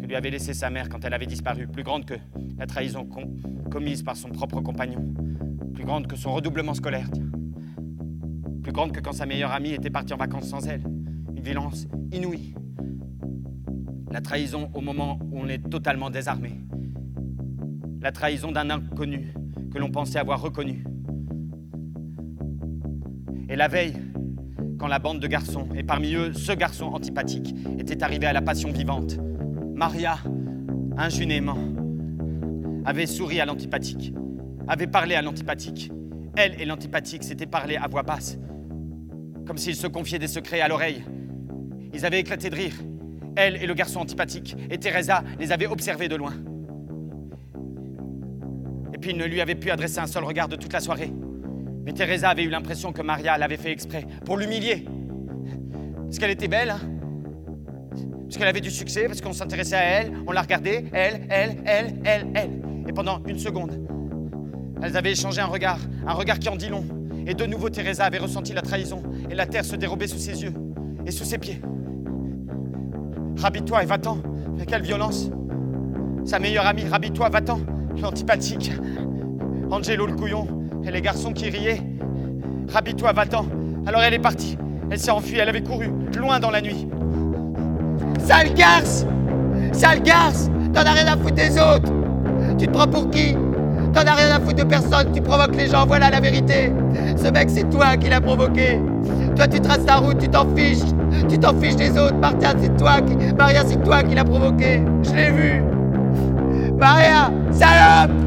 que lui avait laissé sa mère quand elle avait disparu. Plus grande que la trahison com- commise par son propre compagnon. Plus grande que son redoublement scolaire. Plus grande que quand sa meilleure amie était partie en vacances sans elle. Une violence inouïe. La trahison au moment où on est totalement désarmé. La trahison d'un inconnu que l'on pensait avoir reconnu. Et la veille, quand la bande de garçons, et parmi eux ce garçon antipathique, était arrivé à la passion vivante, Maria, injunément, avait souri à l'antipathique, avait parlé à l'antipathique. Elle et l'antipathique s'étaient parlé à voix basse, comme s'ils se confiaient des secrets à l'oreille. Ils avaient éclaté de rire. Elle et le garçon antipathique, et Teresa les avait observés de loin. Et puis il ne lui avait pu adresser un seul regard de toute la soirée. Mais Teresa avait eu l'impression que Maria l'avait fait exprès, pour l'humilier. Parce qu'elle était belle, hein Parce qu'elle avait du succès, parce qu'on s'intéressait à elle, on la regardait, elle, elle, elle, elle, elle. Et pendant une seconde, elles avaient échangé un regard, un regard qui en dit long. Et de nouveau, Teresa avait ressenti la trahison, et la terre se dérobait sous ses yeux et sous ses pieds. Rhabille-toi et va-t'en. Mais quelle violence Sa meilleure amie, rhabille-toi, va-t'en. L'antipathique. Angelo le couillon. Et les garçons qui riaient. Rhabille-toi, va-t'en. Alors elle est partie. Elle s'est enfuie, elle avait couru, loin dans la nuit. Sale garce Sale garce T'en as rien à foutre des autres Tu te prends pour qui? T'en as rien à foutre de personne, tu provoques les gens, voilà la vérité. Ce mec, c'est toi qui l'as provoqué. Toi, tu traces ta route, tu t'en fiches. Tu t'en fiches des autres. Martin, c'est toi qui... Maria, c'est toi qui l'as provoqué. Je l'ai vu. Maria, salope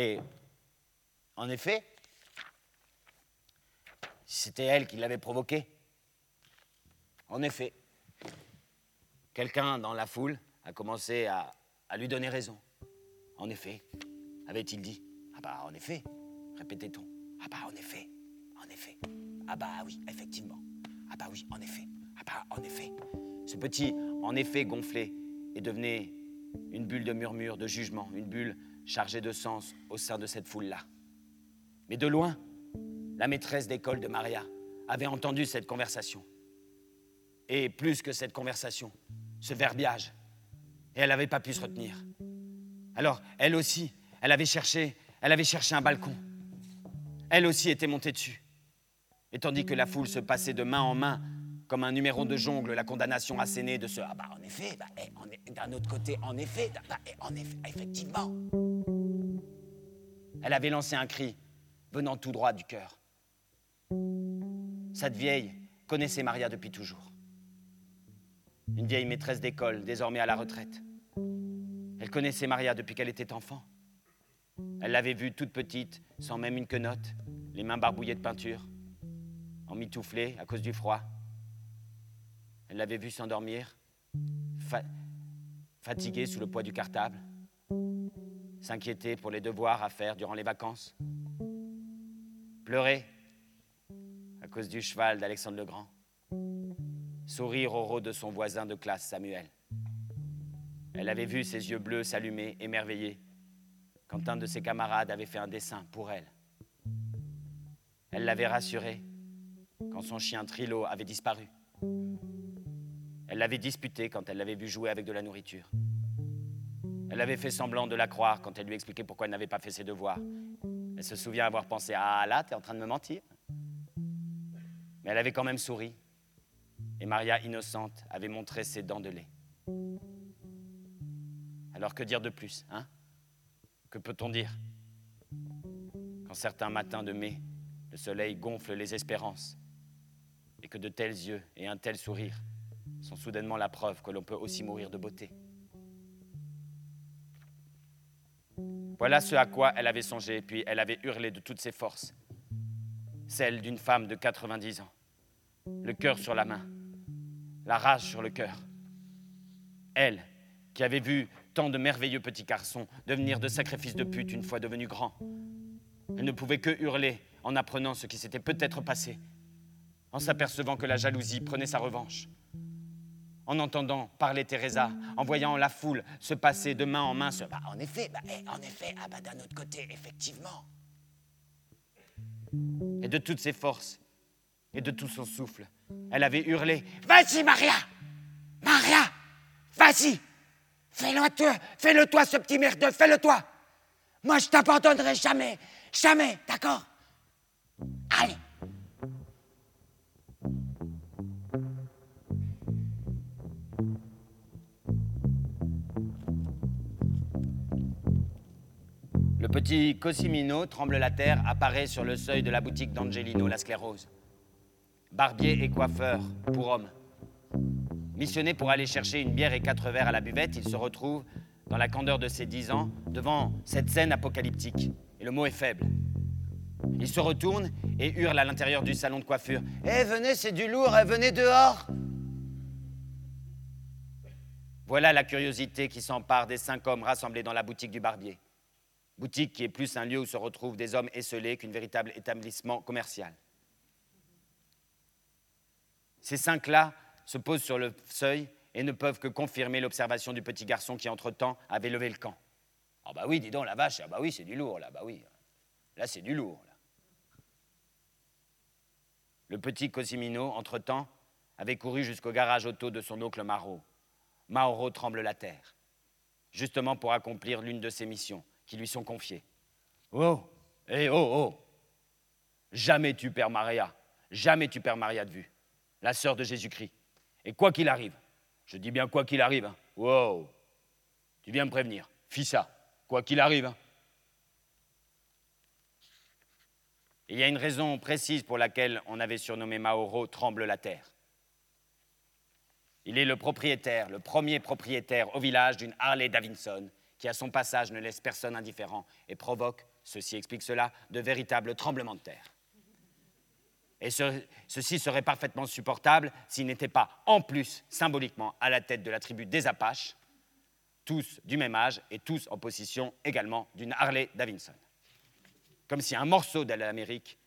Et en effet, c'était elle qui l'avait provoqué. En effet, quelqu'un dans la foule a commencé à, lui donner raison. En effet, avait-il dit. Ah bah en effet, répétait-on. Ah bah en effet, en effet. Ah bah oui, effectivement. Ah bah oui, en effet. Ah bah en effet. Ce petit en effet gonflé et devenait une bulle de murmure, de jugement, une bulle chargée de sens au sein de cette foule-là. Mais de loin, la maîtresse d'école de Maria avait entendu cette conversation. Et plus que cette conversation, ce verbiage. Et elle n'avait pas pu se retenir. Alors, elle aussi, elle avait cherché, elle avait cherché un balcon. Elle aussi était montée dessus. Et tandis que la foule se passait de main en main, comme un numéro de jongle, la condamnation assénée de ce Ah bah en effet, bah, eh, en d'un autre côté, en effet, bah, eh, en effet, effectivement. Elle avait lancé un cri venant tout droit du cœur. Cette vieille connaissait Maria depuis toujours. Une vieille maîtresse d'école, désormais à la retraite. Elle connaissait Maria depuis qu'elle était enfant. Elle l'avait vue toute petite, sans même une quenotte, les mains barbouillées de peinture, emmitouflée à cause du froid. Elle l'avait vue s'endormir, fa- fatiguée sous le poids du cartable, s'inquiéter pour les devoirs à faire durant les vacances, pleurer à cause du cheval d'Alexandre le Grand, sourire au rôle de son voisin de classe, Samuel. Elle avait vu ses yeux bleus s'allumer, émerveillés, quand un de ses camarades avait fait un dessin pour elle. Elle l'avait rassuré quand son chien Trilo avait disparu. Elle l'avait disputé quand elle l'avait vu jouer avec de la nourriture. Elle avait fait semblant de la croire quand elle lui expliquait pourquoi elle n'avait pas fait ses devoirs. Elle se souvient avoir pensé Ah là, t'es en train de me mentir. Mais elle avait quand même souri. Et Maria, innocente, avait montré ses dents de lait. Alors que dire de plus, hein? Que peut-on dire? Quand certains matins de mai, le soleil gonfle les espérances, et que de tels yeux et un tel sourire sont soudainement la preuve que l'on peut aussi mourir de beauté. Voilà ce à quoi elle avait songé, puis elle avait hurlé de toutes ses forces, celle d'une femme de 90 ans, le cœur sur la main, la rage sur le cœur. Elle, qui avait vu tant de merveilleux petits garçons devenir de sacrifices de pute une fois devenus grands, elle ne pouvait que hurler en apprenant ce qui s'était peut-être passé, en s'apercevant que la jalousie prenait sa revanche, en entendant parler Teresa, en voyant la foule se passer de main en main. Ce... Bah, en effet, bah, eh, en effet, ah bah, d'un autre côté, effectivement. Et de toutes ses forces et de tout son souffle, elle avait hurlé Vas-y, Maria! Maria! Vas-y! Fais-le toi, fais-le toi, ce petit merdeux, fais-le toi! Moi, je t'abandonnerai jamais, jamais, d'accord? Allez Le petit Cosimino, tremble la terre, apparaît sur le seuil de la boutique d'Angelino la sclérose. Barbier et coiffeur, pour homme. Missionné pour aller chercher une bière et quatre verres à la buvette, il se retrouve, dans la candeur de ses dix ans, devant cette scène apocalyptique. Et le mot est faible. Il se retourne et hurle à l'intérieur du salon de coiffure. Eh, venez, c'est du lourd, eh, venez dehors Voilà la curiosité qui s'empare des cinq hommes rassemblés dans la boutique du barbier boutique qui est plus un lieu où se retrouvent des hommes esselés qu'un véritable établissement commercial. Ces cinq-là se posent sur le seuil et ne peuvent que confirmer l'observation du petit garçon qui, entre-temps, avait levé le camp. Ah bah oui, dis donc, la vache, ah bah oui, c'est du lourd, là, bah oui. Là, c'est du lourd, là. Le petit Cosimino, entre-temps, avait couru jusqu'au garage auto de son oncle Maro. Mauro tremble la terre, justement pour accomplir l'une de ses missions, qui lui sont confiés. Oh, eh oh, oh Jamais tu perds Maria, jamais tu perds Maria de vue, la sœur de Jésus-Christ. Et quoi qu'il arrive, je dis bien quoi qu'il arrive, hein. wow, tu viens me prévenir, fis ça, quoi qu'il arrive. Hein. Il y a une raison précise pour laquelle on avait surnommé Mauro Tremble la terre. Il est le propriétaire, le premier propriétaire au village d'une Harley Davidson qui à son passage ne laisse personne indifférent et provoque, ceci explique cela, de véritables tremblements de terre. Et ceci serait parfaitement supportable s'il n'était pas en plus symboliquement à la tête de la tribu des Apaches, tous du même âge et tous en possession également d'une Harley Davidson. Comme si un morceau de l'Amérique,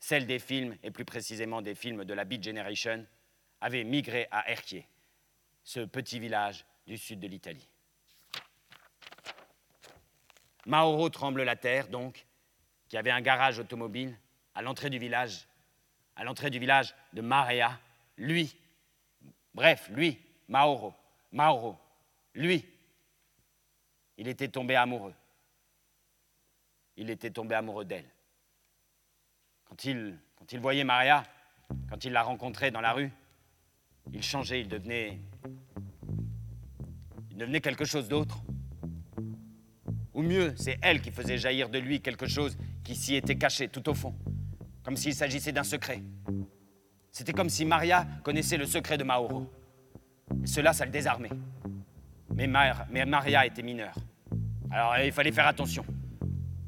celle des films et plus précisément des films de la Beat Generation, avait migré à Erquier, ce petit village du sud de l'Italie. Mauro tremble la terre, donc, qui avait un garage automobile à l'entrée du village, à l'entrée du village de Marea, lui, bref, lui, Mauro, Mauro, lui, il était tombé amoureux. Il était tombé amoureux d'elle. Quand il, quand il voyait Maria, quand il la rencontrait dans la rue, il changeait, il devenait, il devenait quelque chose d'autre. Ou mieux, c'est elle qui faisait jaillir de lui quelque chose qui s'y était caché tout au fond, comme s'il s'agissait d'un secret. C'était comme si Maria connaissait le secret de Mauro. Et cela, ça le désarmait. Mais, Maria était mineure. Alors il fallait faire attention.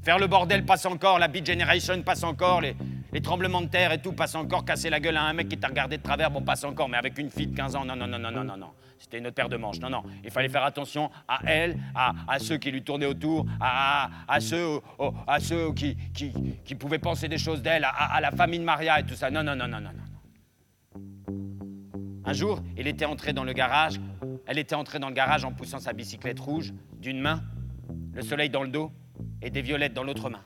Faire le bordel passe encore, la Beat Generation passe encore, les, les tremblements de terre et tout passent encore, casser la gueule à un mec qui t'a regardé de travers, bon, passe encore, mais avec une fille de 15 ans, non, non, non, non, non, non, non. C'était une autre paire de manches. Non, non. Il fallait faire attention à elle, à, ceux qui lui tournaient autour, à, ceux, qui, pouvaient penser des choses d'elle, à, à, la famille de Maria et tout ça. Non, non, non, non, non, non. Un jour, il était entré dans le garage. Elle était entrée dans le garage en poussant sa bicyclette rouge d'une main, le soleil dans le dos et des violettes dans l'autre main.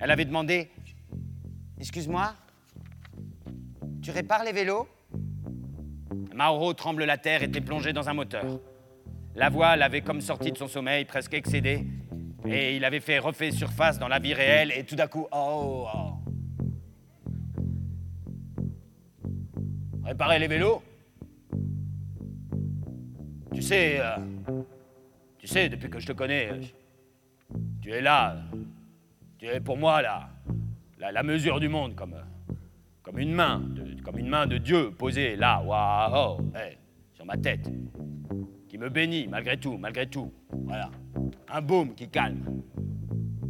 Elle avait demandé Excuse-moi, tu répares les vélos? Mauro tremble la terre, était plongé dans un moteur. La voile avait comme sorti de son sommeil, presque excédé, et il avait fait refait surface dans la vie réelle, et tout d'un coup, oh, oh. Réparer les vélos? Tu sais, euh, tu sais, depuis que je te connais, tu es là, tu es pour moi là, la, la mesure du monde, comme, euh, comme une main, de- comme une main de Dieu posée là, waouh, hey, sur ma tête, qui me bénit malgré tout, malgré tout. Voilà, un baume qui calme,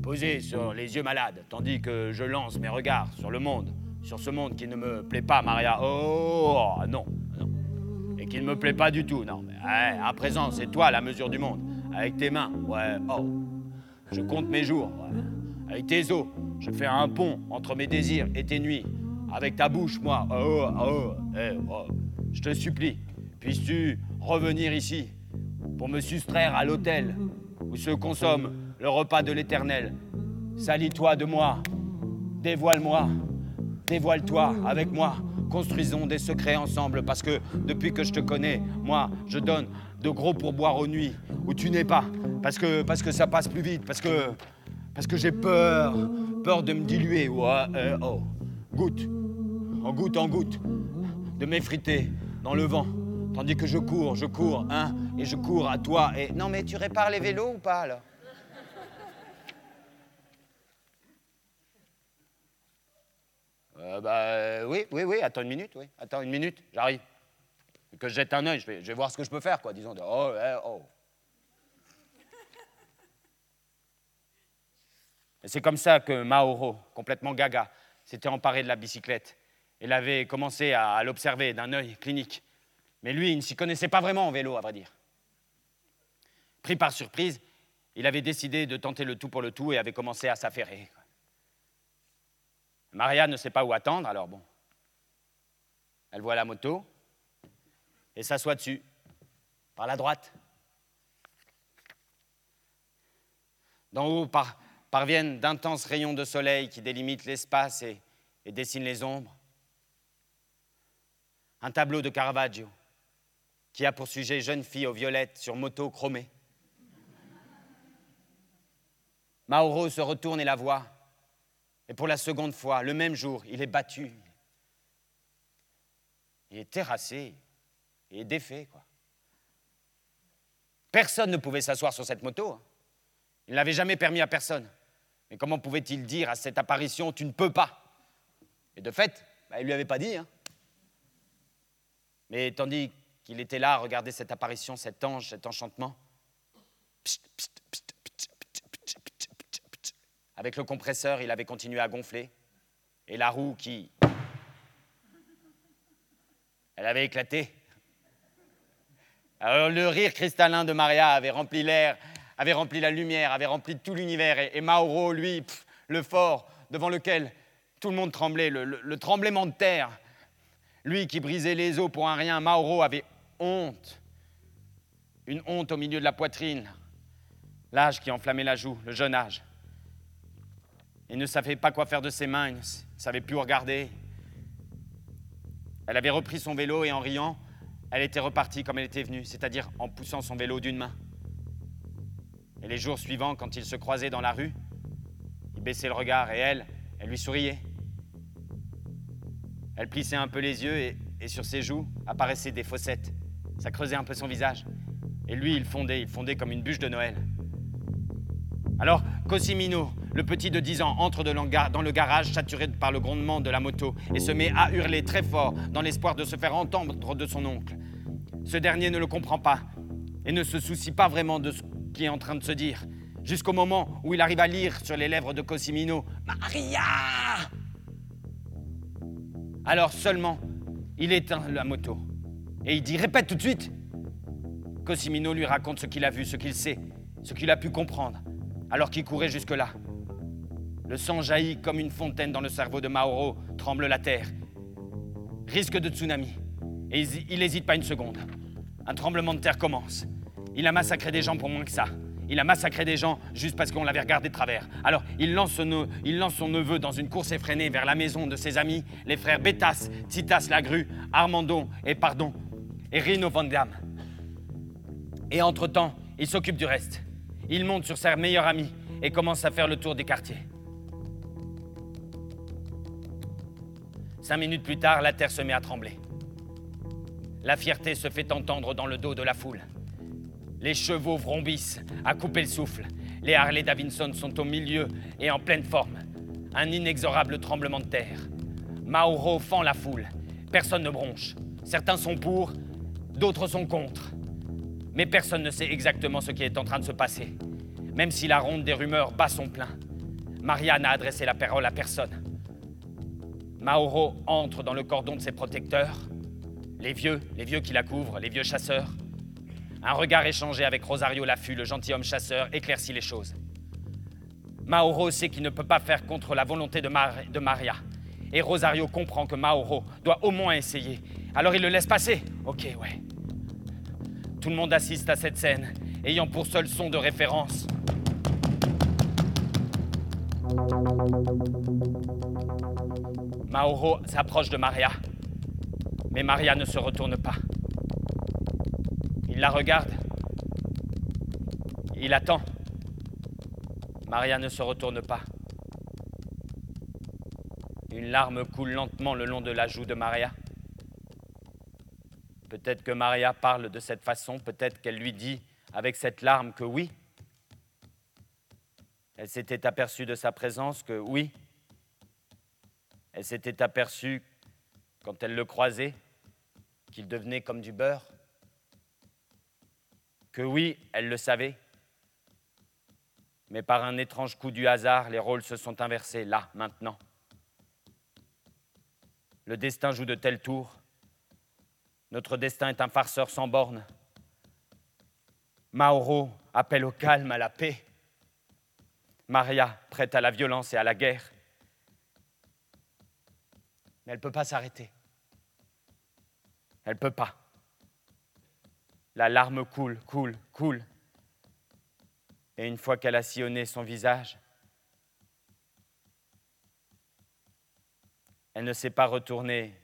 posé sur les yeux malades, tandis que je lance mes regards sur le monde, sur ce monde qui ne me plaît pas, Maria. Oh, non, non. Et qui ne me plaît pas du tout, non. À présent, c'est toi la mesure du monde, avec tes mains, ouais, oh. Je compte mes jours, ouais. Avec tes os, je fais un pont entre mes désirs et tes nuits. Avec ta bouche, moi, oh, oh, eh, oh. Je te supplie, puisses-tu revenir ici pour me soustraire à l'autel où se consomme le repas de l'éternel. Salis-toi de moi, dévoile-moi, dévoile-toi avec moi. Construisons des secrets ensemble parce que depuis que je te connais, moi, je donne de gros pourboires aux nuits où tu n'es pas. Parce que, parce que ça passe plus vite, parce que, parce que j'ai peur, peur de me diluer. Eh, oh. Goutte, en goutte en goutte, de m'effriter dans le vent. Tandis que je cours, je cours, hein, et je cours à toi. Et Non, mais tu répares les vélos ou pas, alors? Euh, bah, euh, oui, oui, oui, attends une minute, oui. Attends une minute, j'arrive. Que je jette un œil, je vais, voir ce que je peux faire, quoi, disons. de- Oh, eh, oh. Et c'est comme ça que Mauro, complètement gaga, s'était emparé de la bicyclette. Il avait commencé à, l'observer d'un œil clinique. Mais lui, il ne s'y connaissait pas vraiment en vélo, à vrai dire. Pris par surprise, il avait décidé de tenter le tout pour le tout et avait commencé à s'affairer. Maria ne sait pas où attendre, alors bon. Elle voit la moto et s'assoit dessus, par la droite. D'en haut par- parviennent d'intenses rayons de soleil qui délimitent l'espace et, dessinent les ombres. Un tableau de Caravaggio qui a pour sujet jeune fille aux violettes sur moto chromée. Mauro se retourne et la voit. Et pour la seconde fois, le même jour, il est battu. Il est terrassé. Il est défait, quoi. Personne ne pouvait s'asseoir sur cette moto. hein. Il ne l'avait jamais permis à personne. Mais comment pouvait-il dire à cette apparition Tu ne peux pas? Et de fait, bah, il ne lui avait pas dit. Hein. Mais tandis qu'il était là à regarder cette apparition, cet ange, cet enchantement, avec le compresseur, il avait continué à gonfler. Et la roue qui. Elle avait éclaté. Le rire cristallin de Maria avait rempli l'air avait rempli la lumière, avait rempli tout l'univers. Et, Mauro, lui, le fort, devant lequel tout le monde tremblait, le, le- le tremblement de terre. Lui qui brisait les os pour un rien, Mauro avait honte. Une honte au milieu de la poitrine. L'âge qui enflammait la joue, le jeune âge. Il ne savait pas quoi faire de ses mains, il ne savait plus regarder. Elle avait repris son vélo et en riant, elle était repartie comme elle était venue, c'est-à-dire en poussant son vélo d'une main. Et les jours suivants, quand ils se croisaient dans la rue, il baissait le regard et elle, elle lui souriait. Elle plissait un peu les yeux et, sur ses joues apparaissaient des fossettes. Ça creusait un peu son visage. Et lui, il fondait, il fondait comme une bûche de Noël. Alors, Cosimino, le petit de 10 ans, entre dans le garage, saturé par le grondement de la moto, et se met à hurler très fort, dans l'espoir de se faire entendre de son oncle. Ce dernier ne le comprend pas, et ne se soucie pas vraiment de ce qui est en train de se dire, jusqu'au moment où il arrive à lire sur les lèvres de Cosimino Maria Alors seulement, il éteint la moto, et il dit Répète tout de suite Cosimino lui raconte ce qu'il a vu, ce qu'il sait, ce qu'il a pu comprendre, alors qu'il courait jusque-là. Le sang jaillit comme une fontaine dans le cerveau de Mauro, tremble la terre. Risque de tsunami. Et il n'hésite pas une seconde. Un tremblement de terre commence. Il a massacré des gens pour moins que ça. Il a massacré des gens juste parce qu'on l'avait regardé de travers. Alors, il lance, son, neveu dans une course effrénée vers la maison de ses amis, les frères Bétas, Titas Lagru, Armando et Pardon, et Rino Van Damme. Et entre-temps, il s'occupe du reste. Il monte sur sa meilleure amie et commence à faire le tour des quartiers. Cinq minutes plus tard, la terre se met à trembler. La fierté se fait entendre dans le dos de la foule. Les chevaux vrombissent, à couper le souffle. Les Harley Davidson sont au milieu et en pleine forme. Un inexorable tremblement de terre. Mauro fend la foule. Personne ne bronche. Certains sont pour, d'autres sont contre. Mais personne ne sait exactement ce qui est en train de se passer. Même si la ronde des rumeurs bat son plein. Maria n'a adressé la parole à personne. Mauro entre dans le cordon de ses protecteurs. Les vieux, les vieux qui la couvrent, les vieux chasseurs. Un regard échangé avec Rosario Laffut, le gentilhomme chasseur, éclaircit les choses. Mauro sait qu'il ne peut pas faire contre la volonté de, de Maria. Et Rosario comprend que Mauro doit au moins essayer. Alors il le laisse passer. Ok, ouais. Tout le monde assiste à cette scène, ayant pour seul son de référence. Mauro s'approche de Maria. Mais Maria ne se retourne pas. Il la regarde. Il attend. Maria ne se retourne pas. Une larme coule lentement le long de la joue de Maria. Peut-être que Maria parle de cette façon, peut-être qu'elle lui dit avec cette larme que oui. Elle s'était aperçue de sa présence, que oui. Elle s'était aperçue, quand elle le croisait, qu'il devenait comme du beurre que oui, elle le savait. Mais par un étrange coup du hasard, les rôles se sont inversés, là, maintenant. Le destin joue de tels tours. Notre destin est un farceur sans bornes. Mauro appelle au calme, à la paix. Maria prête à la violence et à la guerre. Mais elle ne peut pas s'arrêter. Elle ne peut pas. La larme coule, coule, coule. Et une fois qu'elle a sillonné son visage, elle ne s'est pas retournée.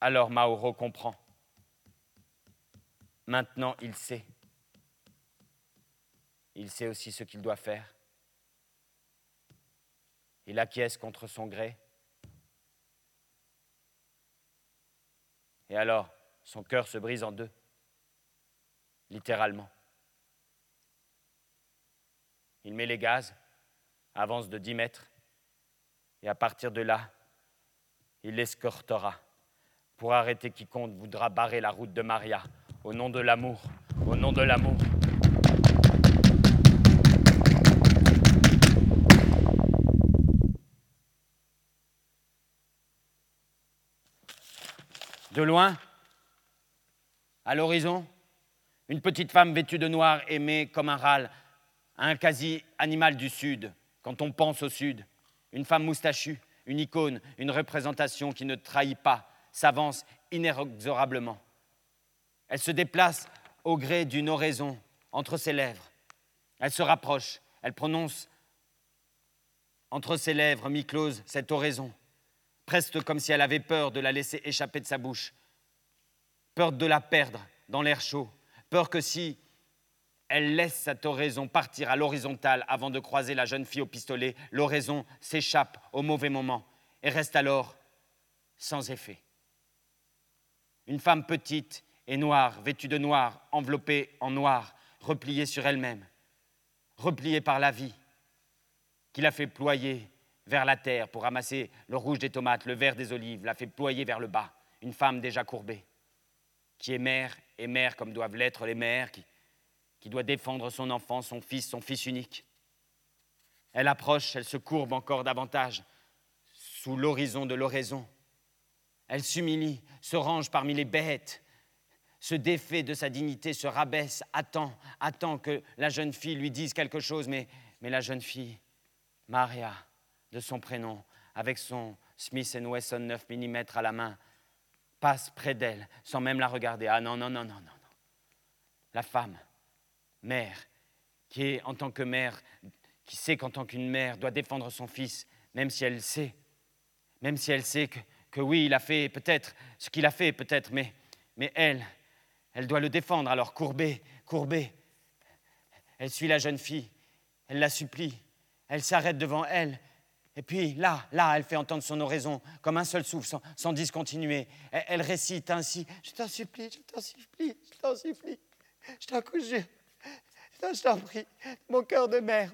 Alors Mauro comprend. Maintenant, il sait. Il sait aussi ce qu'il doit faire. Il acquiesce contre son gré. Et alors, son cœur se brise en deux littéralement. Il met les gaz, avance de 10 mètres, et à partir de là, il l'escortera pour arrêter quiconque voudra barrer la route de Maria, au nom de l'amour, au nom de l'amour. De loin, à l'horizon, une petite femme vêtue de noir aimée comme un râle, un quasi-animal du Sud, quand on pense au Sud. Une femme moustachue, une icône, une représentation qui ne trahit pas, s'avance inexorablement. Elle se déplace au gré d'une oraison entre ses lèvres. Elle se rapproche, elle prononce entre ses lèvres mi-closes cette oraison, presque comme si elle avait peur de la laisser échapper de sa bouche, peur de la perdre dans l'air chaud, peur que si elle laisse cette oraison partir à l'horizontale avant de croiser la jeune fille au pistolet, l'oraison s'échappe au mauvais moment et reste alors sans effet. Une femme petite et noire, vêtue de noir, enveloppée en noir, repliée sur elle-même, repliée par la vie, qui l'a fait ployer vers la terre pour ramasser le rouge des tomates, le vert des olives, l'a fait ployer vers le bas, une femme déjà courbée, qui est mère et mère comme doivent l'être les mères, qui, doit défendre son enfant, son fils, son fils unique. Elle approche, elle se courbe encore davantage sous l'horizon de l'oraison. Elle s'humilie, se range parmi les bêtes, se défait de sa dignité, se rabaisse, attend, attend que la jeune fille lui dise quelque chose, mais, mais la jeune fille, Maria, de son prénom, avec son Smith Wesson 9 mm à la main, passe près d'elle sans même la regarder. Ah non, non, non, non, non. La femme, mère, qui est en tant que mère, qui sait qu'en tant qu'une mère doit défendre son fils, même si elle sait, même si elle sait que, que oui, il a fait peut-être ce qu'il a fait, peut-être, mais, mais elle, elle doit le défendre. Alors courbée, courbée, elle suit la jeune fille, elle la supplie, elle s'arrête devant elle. Et puis là, là, elle fait entendre son oraison comme un seul souffle, sans, discontinuer. Elle, récite ainsi. Je t'en supplie, je t'en supplie, je t'en supplie, je t'en conjure, je t'en prie, mon cœur de mère,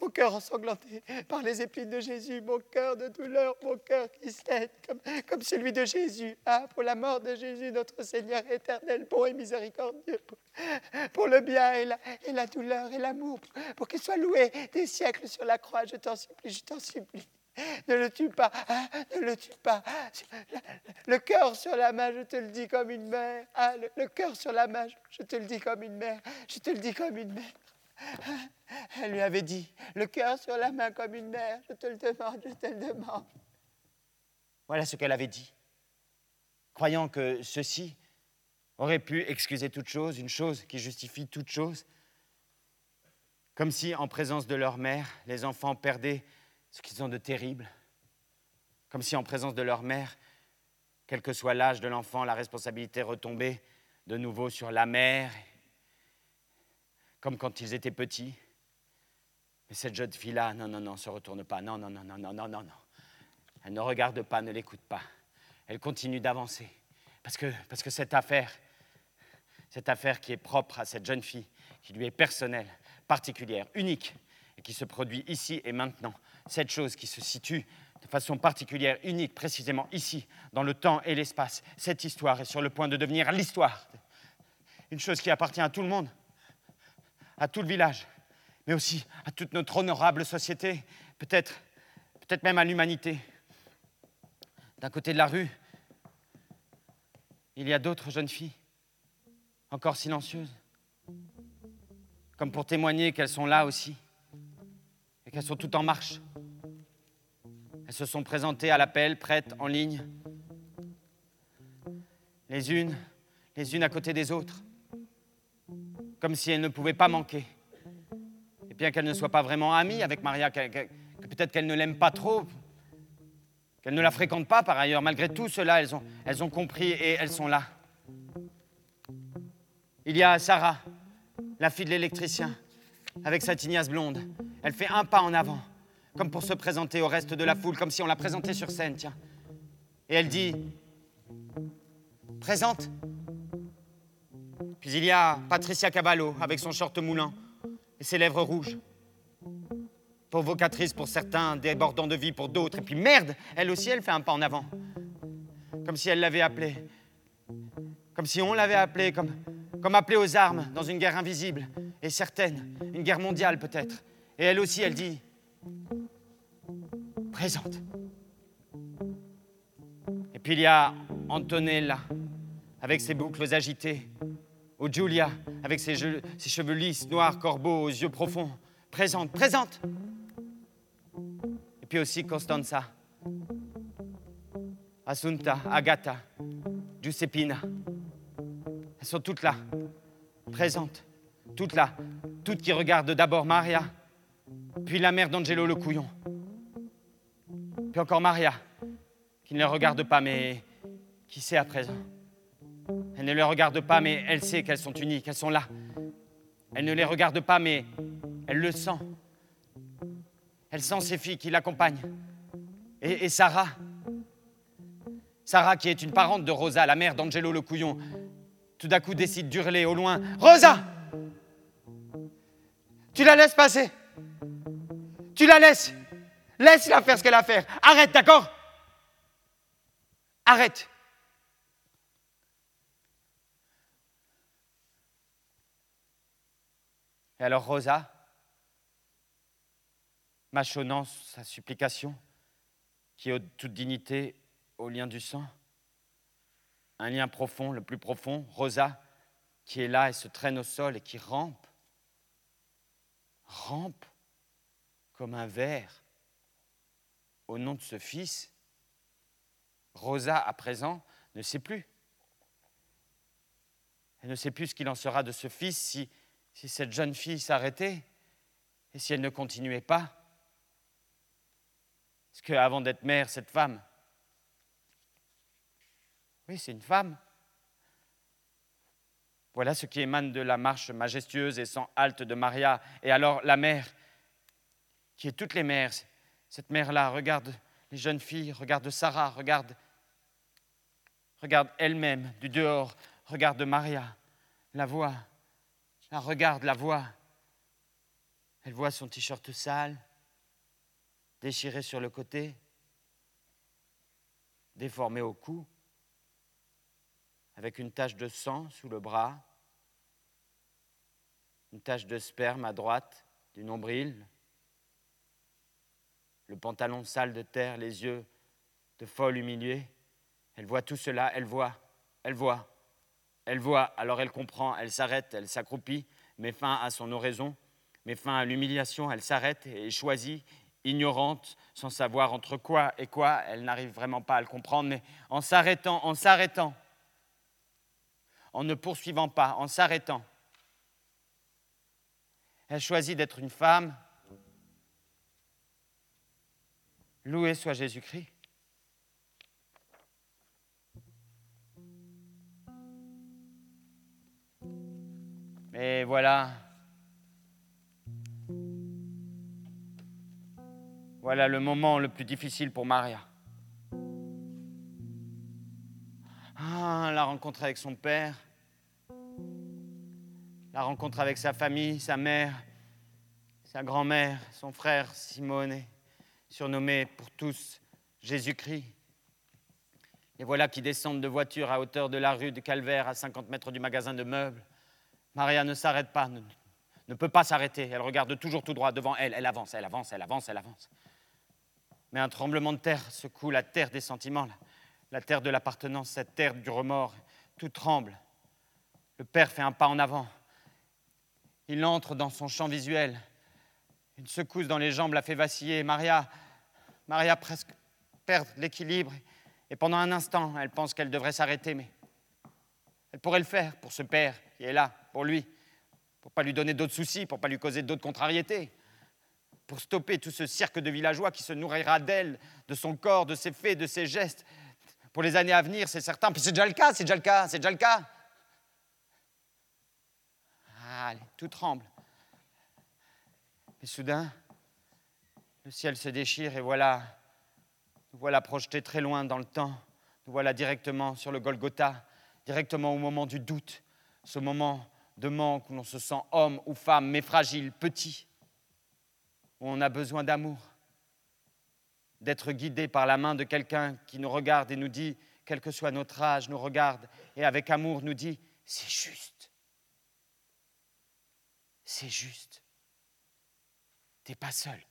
mon cœur ensanglanté par les épines de Jésus, mon cœur de douleur, mon cœur qui cède comme, comme celui de Jésus. Ah, pour la mort de Jésus, notre Seigneur éternel, bon et miséricordieux, pour, le bien et la, et la douleur et l'amour, pour, qu'il soit loué des siècles sur la croix, je t'en supplie, je t'en supplie. Ne le tue pas, ah, ne le tue pas. Le cœur sur la main, je te le dis comme une mère. Ah, le, le cœur sur la main, je te le dis comme une mère. Je te le dis comme une mère. Elle lui avait dit, le cœur sur la main comme une mère, je te le demande, je te le demande. Voilà ce qu'elle avait dit, croyant que ceci aurait pu excuser toute chose, une chose qui justifie toute chose, comme si en présence de leur mère, les enfants perdaient ce qu'ils ont de terrible, comme si en présence de leur mère, quel que soit l'âge de l'enfant, la responsabilité retombait de nouveau sur la mère comme quand ils étaient petits. Mais cette jeune fille-là, non, non, non, se retourne pas. Non, non, non, non, non, non, non, non. Elle ne regarde pas, ne l'écoute pas. Elle continue d'avancer. Parce que, parce que cette affaire, cette affaire qui est propre à cette jeune fille, qui lui est personnelle, particulière, unique, et qui se produit ici et maintenant, cette chose qui se situe de façon particulière, unique, précisément ici, dans le temps et l'espace, cette histoire est sur le point de devenir l'histoire. Une chose qui appartient à tout le monde, à tout le village, mais aussi à toute notre honorable société, peut-être peut-être même à l'humanité. D'un côté de la rue, il y a d'autres jeunes filles, encore silencieuses, comme pour témoigner qu'elles sont là aussi, et qu'elles sont toutes en marche. Elles se sont présentées à l'appel, prêtes, en ligne, les unes, les unes à côté des autres comme si elle ne pouvait pas manquer. Et bien qu'elle ne soit pas vraiment amie avec Maria, que, peut-être qu'elle ne l'aime pas trop, qu'elle ne la fréquente pas par ailleurs, malgré tout cela, elles ont, compris et elles sont là. Il y a Sarah, la fille de l'électricien, avec sa tignasse blonde. Elle fait un pas en avant, comme pour se présenter au reste de la foule, comme si on la présentait sur scène, tiens. Et elle dit Présente puis il y a Patricia Caballo avec son short moulant et ses lèvres rouges. Provocatrice pour certains, débordant de vie pour d'autres. Et puis merde, elle aussi, elle fait un pas en avant. Comme si elle l'avait appelé. Comme si on l'avait appelé, comme, comme appelé aux armes dans une guerre invisible et certaine, une guerre mondiale peut-être. Et elle aussi, elle dit présente. Et puis il y a Antonella, avec ses boucles agitées, Oh Julia, avec ses, cheveux lisses, noirs, corbeaux, aux yeux profonds. Présente, présente. Et puis aussi Costanza, Assunta, Agatha, Giuseppina. Elles sont toutes là, présentes, toutes là, toutes qui regardent d'abord Maria, puis la mère d'Angelo le couillon, puis encore Maria, qui ne les regarde pas, mais qui sait à présent. Elle ne les regarde pas, mais elle sait qu'elles sont uniques, qu'elles sont là. Elle ne les regarde pas, mais elle le sent. Elle sent ses filles qui l'accompagnent. Et, Sarah, Sarah qui est une parente de Rosa, la mère d'Angelo le couillon, tout d'un coup décide d'hurler au loin Rosa Tu la laisses passer Tu la laisses Laisse-la faire ce qu'elle a à faire. Arrête, d'accord? Arrête Et alors Rosa, mâchonnant sa supplication, qui ôte toute dignité au lien du sang, un lien profond, le plus profond, Rosa, qui est là et se traîne au sol et qui rampe, rampe comme un ver au nom de ce fils. Rosa, à présent, ne sait plus Elle ne sait plus ce qu'il en sera de ce fils si, si cette jeune fille s'arrêtait et si elle ne continuait pas. Est-ce qu'avant d'être mère, cette femme, oui, c'est une femme, voilà ce qui émane de la marche majestueuse et sans halte de Maria. Et alors la mère, qui est toutes les mères, cette mère-là, regarde les jeunes filles, regarde Sarah, regarde, regarde elle-même du dehors, regarde Maria, la voit, la regarde, la voit. Elle voit son t-shirt sale, déchiré sur le côté, déformé au cou avec une tache de sang sous le bras, une tache de sperme à droite du nombril, le pantalon sale de terre, les yeux de folle humiliée. Elle voit tout cela, elle voit, elle voit, elle voit, alors elle comprend, elle s'arrête, elle s'accroupit, met fin à son oraison, met fin à l'humiliation, elle s'arrête et choisit, ignorante, sans savoir entre quoi et quoi, elle n'arrive vraiment pas à le comprendre, mais en s'arrêtant, en s'arrêtant, en ne poursuivant pas, en s'arrêtant. Elle choisit d'être une femme. Loué soit Jésus-Christ. Mais voilà, voilà le moment le plus difficile pour Maria. Ah, la rencontre avec son père, la rencontre avec sa famille, sa mère, sa grand-mère, son frère Simone, surnommé pour tous Jésus-Christ. Et voilà qui descendent de voiture à hauteur de la rue de Calvaire, à 50 mètres du magasin de meubles. Maria ne s'arrête pas, ne, peut pas s'arrêter. Elle regarde toujours tout droit devant elle. Elle avance, elle avance, elle avance, elle avance. Mais un tremblement de terre secoue la terre des sentiments, la terre de l'appartenance, cette terre du remords. Tout tremble. Le père fait un pas en avant. Il entre dans son champ visuel. Une secousse dans les jambes la fait vaciller. Maria, Maria presque perd l'équilibre. Et pendant un instant, elle pense qu'elle devrait s'arrêter, mais elle pourrait le faire pour ce père qui est là, pour lui, pour pas lui donner d'autres soucis, pour pas lui causer d'autres contrariétés, pour stopper tout ce cirque de villageois qui se nourrira d'elle, de son corps, de ses faits, de ses gestes. Pour les années à venir, c'est certain. Puis c'est déjà le cas, c'est déjà le cas, c'est déjà le cas. Allez, tout tremble. Et soudain, le ciel se déchire et voilà, nous voilà projetés très loin dans le temps. Nous voilà directement sur le Golgotha, directement au moment du doute, ce moment de manque où l'on se sent homme ou femme, mais fragile, petit, où on a besoin d'amour, d'être guidé par la main de quelqu'un qui nous regarde et nous dit, quel que soit notre âge, nous regarde et avec amour nous dit, c'est juste c'est juste. Tu n'es pas seul.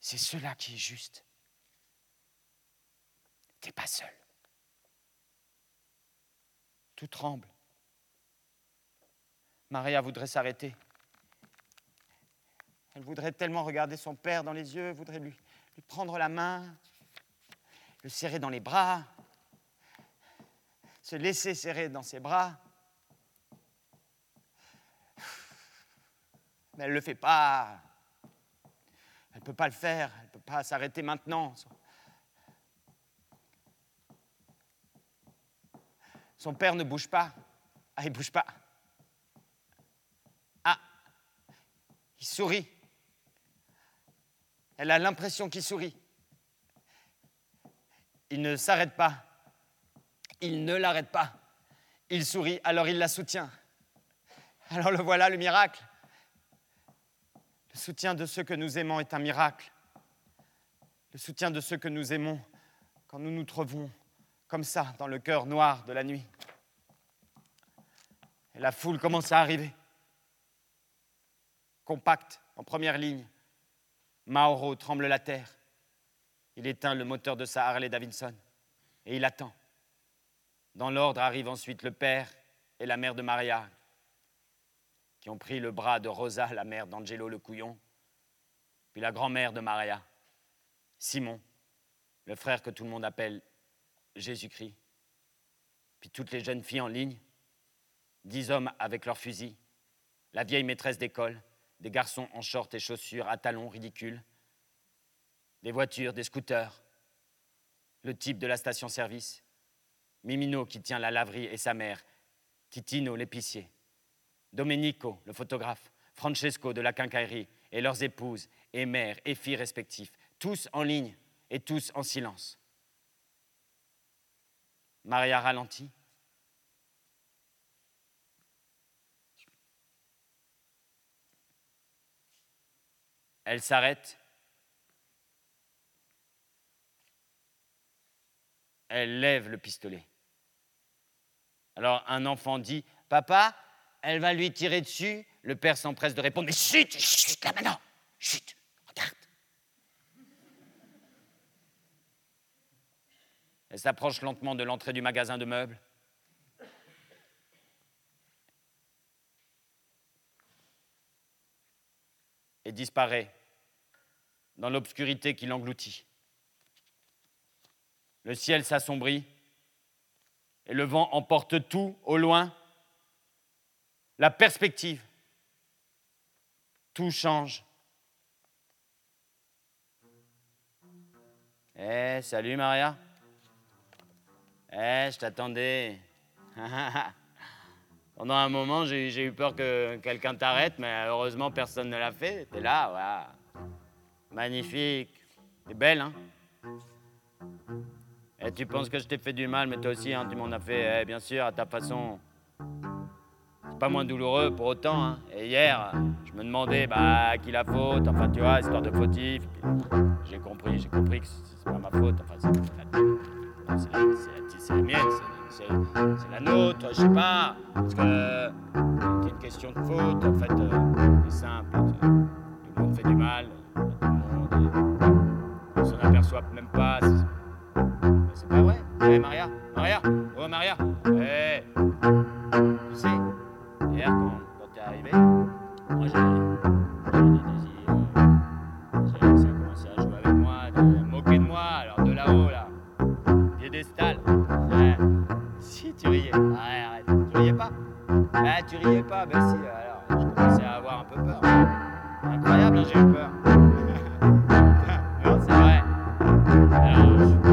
C'est cela qui est juste. Tu n'es pas seul. Tout tremble. Maria voudrait s'arrêter. Elle voudrait tellement regarder son père dans les yeux, voudrait lui, prendre la main, le serrer dans les bras, se laisser serrer dans ses bras. mais elle ne le fait pas. Elle ne peut pas le faire, elle ne peut pas s'arrêter maintenant. Son père ne bouge pas. Ah, il ne bouge pas. Ah, il sourit. Elle a l'impression qu'il sourit. Il ne s'arrête pas. Il ne l'arrête pas. Il sourit, alors il la soutient. Alors le voilà, le miracle. Le soutien de ceux que nous aimons est un miracle. Le soutien de ceux que nous aimons quand nous nous trouvons comme ça dans le cœur noir de la nuit. Et la foule commence à arriver. Compacte, en première ligne. Mauro tremble la terre. Il éteint le moteur de sa Harley Davidson et il attend. Dans l'ordre arrivent ensuite le père et la mère de Maria, qui ont pris le bras de Rosa, la mère d'Angelo le Couillon, puis la grand-mère de Maria, Simon, le frère que tout le monde appelle Jésus-Christ, puis toutes les jeunes filles en ligne, dix hommes avec leurs fusils, la vieille maîtresse d'école, des garçons en shorts et chaussures à talons ridicules, des voitures, des scooters, le type de la station-service, Mimino qui tient la laverie et sa mère, Titino l'épicier, Domenico le photographe, Francesco de la quincaillerie et leurs épouses et mères et filles respectives, tous en ligne et tous en silence. Maria ralentit. Elle s'arrête. Elle lève le pistolet. Alors un enfant dit Papa, elle va lui tirer dessus. Le père s'empresse de répondre Mais chut, chut, là maintenant, chut, regarde. Elle s'approche lentement de l'entrée du magasin de meubles. Et disparaît dans l'obscurité qui l'engloutit. Le ciel s'assombrit et le vent emporte tout au loin. La perspective. Tout change. Eh, salut Maria. Eh, je t'attendais. Pendant un moment, j'ai eu peur que quelqu'un t'arrête, mais heureusement, personne ne l'a fait. T'es là, voilà. Magnifique. T'es belle, hein Et tu penses que je t'ai fait du mal, mais toi aussi, hein, tu m'en as fait, eh, bien sûr, à ta façon. C'est pas moins douloureux pour autant, hein. Et hier, je me demandais, bah, qui la faute, enfin, tu vois, histoire de fautif. J'ai compris, j'ai compris que c'est pas ma faute, enfin, c'est la, mienne, c'est la nôtre, je sais pas. Parce que c'est une question de faute, en fait, euh, c'est simple. Tout le monde fait du mal. On s'en aperçoit même pas. C'est pas vrai. Eh Maria, Maria, oh Maria, eh. Tu sais, hier quand, t'es arrivé, moi j'ai des désirs. Ça a commencé à jouer avec moi, moquer de moi, alors de là-haut là, piédestal. Si tu riais, arrête, tu riais pas? Ah, tu riais pas, ben si, alors je commençais à avoir un peu peur. Incroyable, hein, j'ai eu peur. Alors,